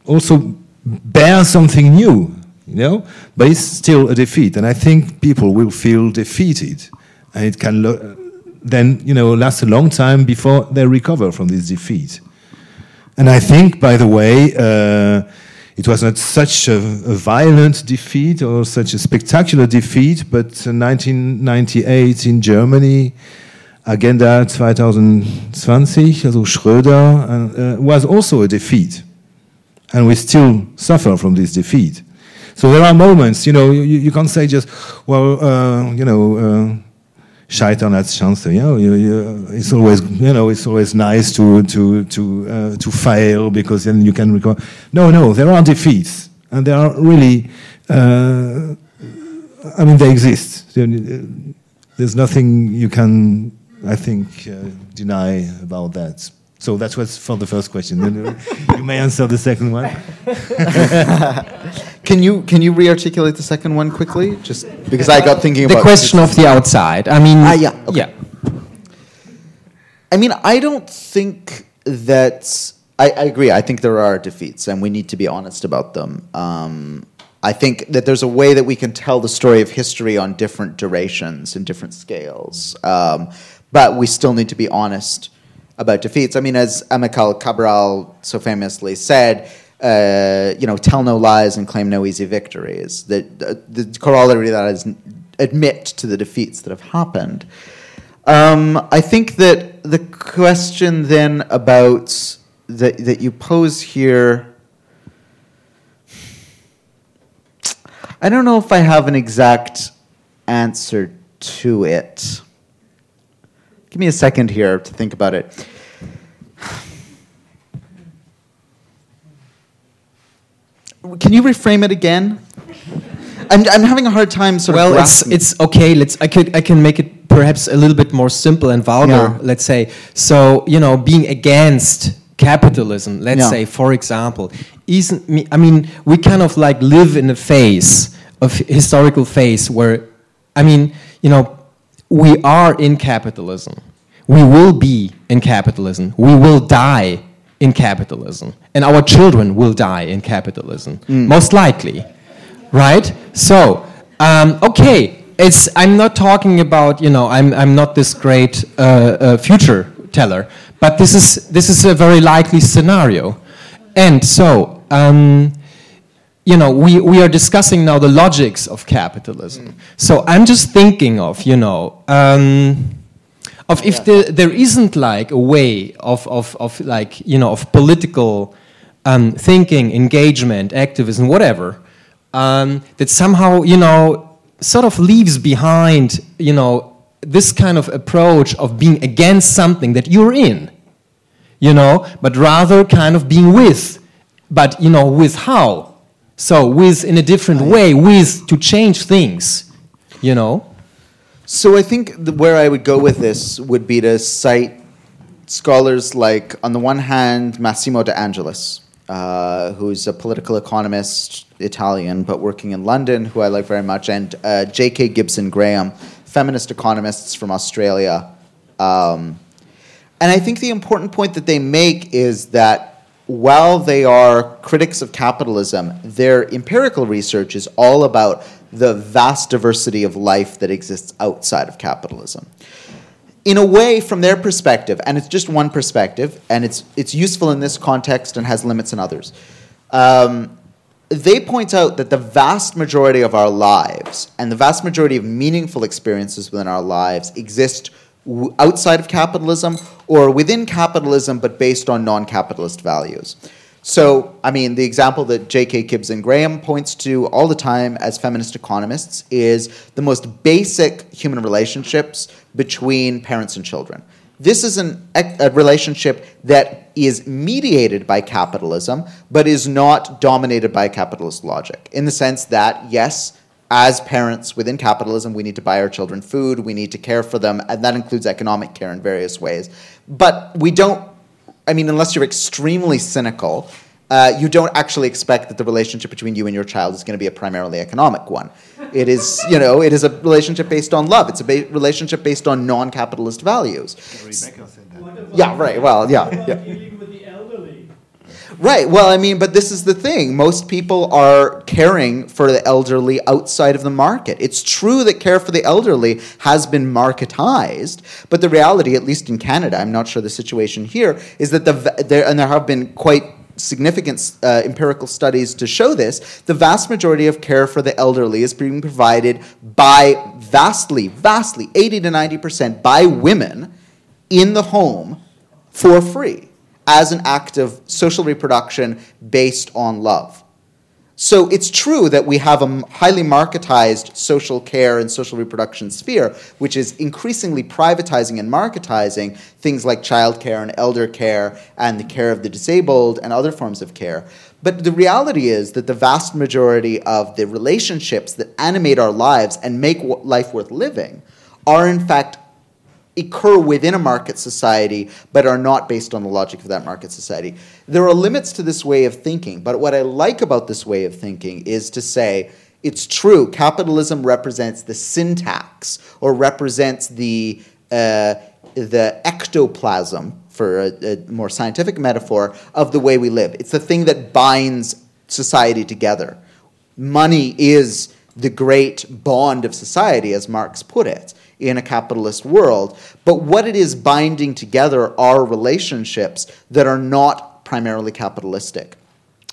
also bear something new, you know, but it's still a defeat. And I think people will feel defeated, and it can then, you know, last a long time before they recover from this defeat. And I think, by the way, uh, it was not such a, a, violent defeat or such a spectacular defeat, but 1998 in Germany, Agenda 2020, also Schröder, uh, was also a defeat. And we still suffer from this defeat. So there are moments, you know, you, you can't say just, well, uh, you know, scheitern als Chance. You know, you, you, it's always you know it's always nice to to to uh, to fail because then you can recover. No, no, there are defeats, and there are really. Uh, I mean, they exist. There's nothing you can, I think, uh, deny about that. So that was for the first question. you may answer the second one. can you can you re-articulate the second one quickly? Just because I got thinking the about the question of the outside. I mean, ah, yeah, okay. yeah. I mean, I don't think that. I, I, agree. I think there are defeats, and we need to be honest about them. Um, I think that there's a way that we can tell the story of history on different durations and different scales, um, but we still need to be honest about defeats. I mean, as Amilcar Cabral so famously said, uh, you know, tell no lies and claim no easy victories. The, the, the corollary that is admit to the defeats that have happened. Um, I think that the question then about that, that you pose here, I don't know if I have an exact answer to it. Give me a second here to think about it. Can you reframe it again? I'm, I'm having a hard time sort well, of. Well, it's it's okay. Let's I could I can make it perhaps a little bit more simple and vulgar. Yeah. Let's say so. You know, being against capitalism. Let's yeah. say, for example, isn't me? I mean, we kind of like live in a phase of historical phase where, I mean, you know, we are in capitalism. We will be in capitalism. We will die in capitalism. And our children will die in capitalism, mm. most likely. Right? So, um, okay, it's, I'm not talking about, you know, I'm, I'm not this great uh, uh, future teller, but this is, this is a very likely scenario. And so, um, you know, we, we are discussing now the logics of capitalism. Mm. So I'm just thinking of, you know, um, of if yeah. the, there isn't like a way of, of, of like, you know, of political um, thinking, engagement, activism, whatever, um, that somehow, you know, sort of leaves behind, you know, this kind of approach of being against something that you're in, you know, but rather kind of being with. But, you know, with how? So with in a different way, with to change things, you know. So I think where I would go with this would be to cite scholars like, on the one hand, Massimo De Angelis, uh, who's a political economist, Italian, but working in London, who I like very much, and uh, J.K. Gibson Graham, feminist economists from Australia. Um, and I think the important point that they make is that while they are critics of capitalism, their empirical research is all about the vast diversity of life that exists outside of capitalism. In a way, from their perspective, and it's just one perspective, and it's, it's useful in this context and has limits in others, um, they point out that the vast majority of our lives and the vast majority of meaningful experiences within our lives exist outside of capitalism or within capitalism but based on non capitalist values. So, I mean, the example that J.K. Gibson Graham points to all the time as feminist economists is the most basic human relationships between parents and children. This is an, a relationship that is mediated by capitalism, but is not dominated by capitalist logic, in the sense that, yes, as parents within capitalism, we need to buy our children food, we need to care for them, and that includes economic care in various ways. But we don't, I mean, unless you're extremely cynical, uh, you don't actually expect that the relationship between you and your child is going to be a primarily economic one. It is, you know, it is a relationship based on love. It's a ba- relationship based on non-capitalist values. Yeah, right. Well, yeah, yeah. Right. Well, I mean, but this is the thing. Most people are caring for the elderly outside of the market. It's true that care for the elderly has been marketized, but the reality, at least in Canada, I'm not sure the situation here, is that the there and there have been quite significant uh, empirical studies to show this, the vast majority of care for the elderly is being provided by vastly, vastly, 80 to 90% by women in the home for free as an act of social reproduction based on love. So it's true that we have a highly marketized social care and social reproduction sphere, which is increasingly privatizing and marketizing things like childcare and elder care and the care of the disabled and other forms of care. But the reality is that the vast majority of the relationships that animate our lives and make life worth living are, in fact, occur within a market society but are not based on the logic of that market society. There are limits to this way of thinking, but what I like about this way of thinking is to say it's true, capitalism represents the syntax or represents the, uh, the ectoplasm, for a, a more scientific metaphor, of the way we live. It's the thing that binds society together. Money is the great bond of society, as Marx put it in a capitalist world. But what it is binding together are relationships that are not primarily capitalistic.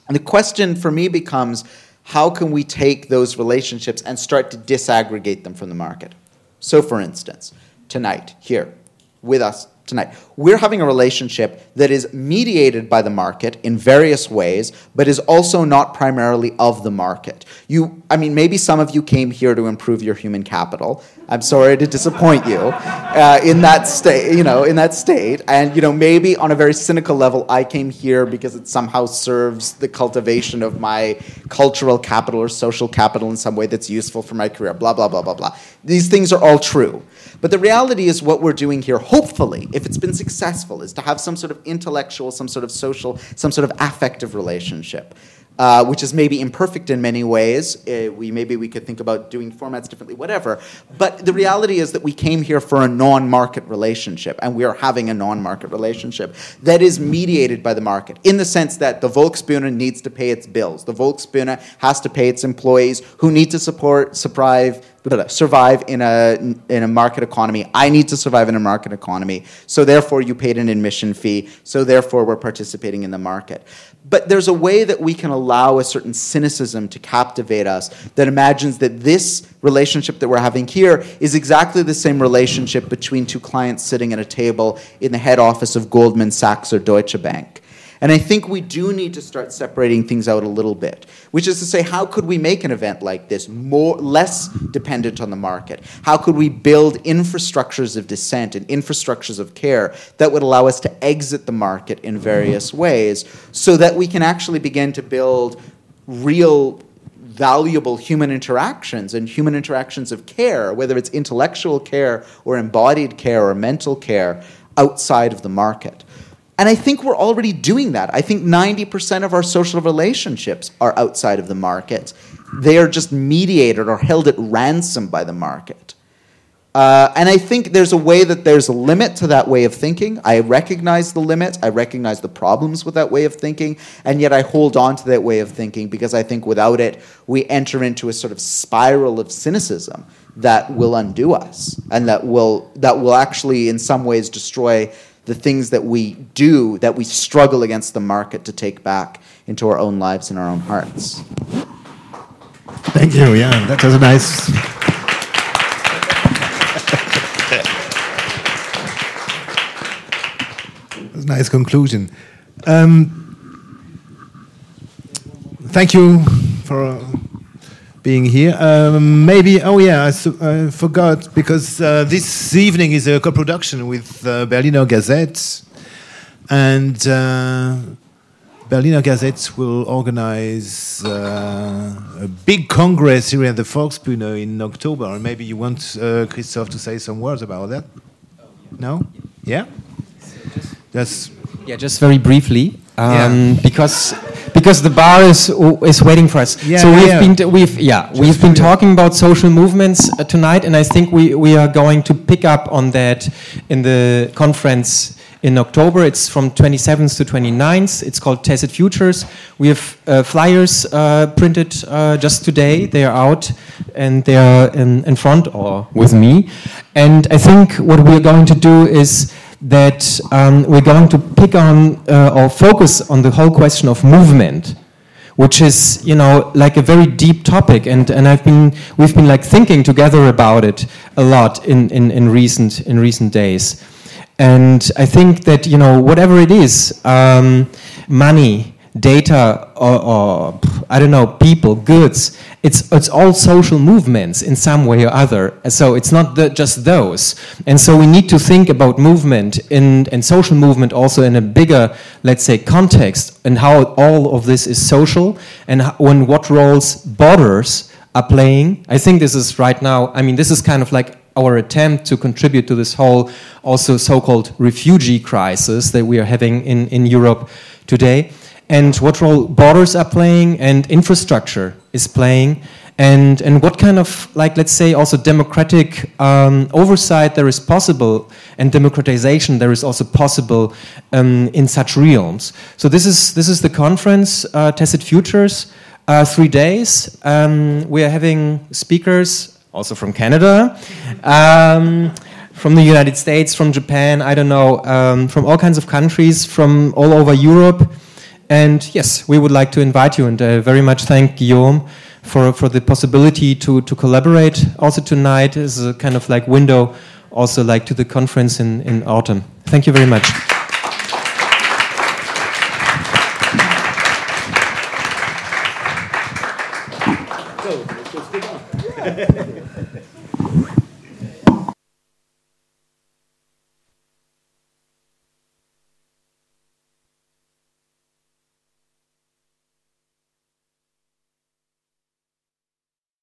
And the question for me becomes how can we take those relationships and start to disaggregate them from the market? So, for instance, tonight, here with us tonight. We're having a relationship that is mediated by the market in various ways, but is also not primarily of the market. You, I mean, maybe some of you came here to improve your human capital. I'm sorry to disappoint you uh, in that state, you know, in that state. And you know, maybe on a very cynical level, I came here because it somehow serves the cultivation of my cultural capital or social capital in some way that's useful for my career. Blah blah blah blah blah. These things are all true. But the reality is, what we're doing here, hopefully, if it's been successful, is to have some sort of intellectual, some sort of social, some sort of affective relationship. Uh, which is maybe imperfect in many ways. Uh, we maybe we could think about doing formats differently, whatever. But the reality is that we came here for a non-market relationship, and we are having a non-market relationship that is mediated by the market, in the sense that the Volksbühne needs to pay its bills. The Volksbühne has to pay its employees who need to support, survive, Uh, survive in a in a market economy. I need to survive in a market economy. So therefore, you paid an admission fee. So therefore, we're participating in the market. But there's a way that we can allow a certain cynicism to captivate us that imagines that this relationship that we're having here is exactly the same relationship between two clients sitting at a table in the head office of Goldman Sachs or Deutsche Bank. And I think we do need to start separating things out a little bit, which is to say, how could we make an event like this more less dependent on the market? How could we build infrastructures of dissent and infrastructures of care that would allow us to exit the market in various ways so that we can actually begin to build real valuable human interactions and human interactions of care, whether it's intellectual care or embodied care or mental care, outside of the market. And I think we're already doing that. I think 90% of our social relationships are outside of the market. They are just mediated or held at ransom by the market. Uh, and I think there's a way that there's a limit to that way of thinking. I recognize the limit. I recognize the problems with that way of thinking. And yet I hold on to that way of thinking because I think without it, we enter into a sort of spiral of cynicism that will undo us and that will, that will actually, in some ways, destroy the things that we do that we struggle against the market to take back into our own lives and our own hearts. Thank you. Yeah, that was a nice. a nice conclusion. Um, thank you for. Uh, being here. Um, maybe, oh yeah, I, I forgot because uh, this evening is a co-production with uh, Berliner Gazette, and uh, Berliner Gazette will organize uh, a big congress here at the Volksbühne in October. And maybe you want uh, Christoph to say some words about that? No? Yeah? That's Yeah, just very briefly, um, Yeah. because because the bar is is waiting for us. Yeah, so we've yeah. been we've yeah we've been talking about social movements uh, tonight, and I think we we are going to pick up on that in the conference in October. It's from 27th to 29th. It's called Tacit Futures. We have uh, flyers uh, printed uh, just today. They are out and they are in, in front or with me. And I think what we are going to do is that um, we're going to pick on uh, or focus on the whole question of movement which is you know like a very deep topic. And, and I've been we've been like thinking together about it a lot in, in, in recent in recent days. And I think that you know whatever it is um, money data or, or I don't know people goods it's it's all social movements in some way or other. So it's not the, just those. And so we need to think about movement in and social movement also in a bigger let's say context and how all of this is social and when what roles borders are playing. I think this is right now I mean this is kind of like our attempt to contribute to this whole also so-called refugee crisis that we are having in, in Europe today and what role borders are playing and infrastructure is playing and, and what kind of like let's say also democratic um, oversight there is possible and democratization there is also possible um, in such realms so this is this is the conference uh, tacit futures uh, three days um, we are having speakers also from Canada, um, from the United States, from Japan, I don't know, um, from all kinds of countries, from all over Europe. And yes, we would like to invite you and uh, very much thank Guillaume for, for the possibility to, to collaborate also tonight as a kind of like window also like to the conference in, in autumn. Thank you very much.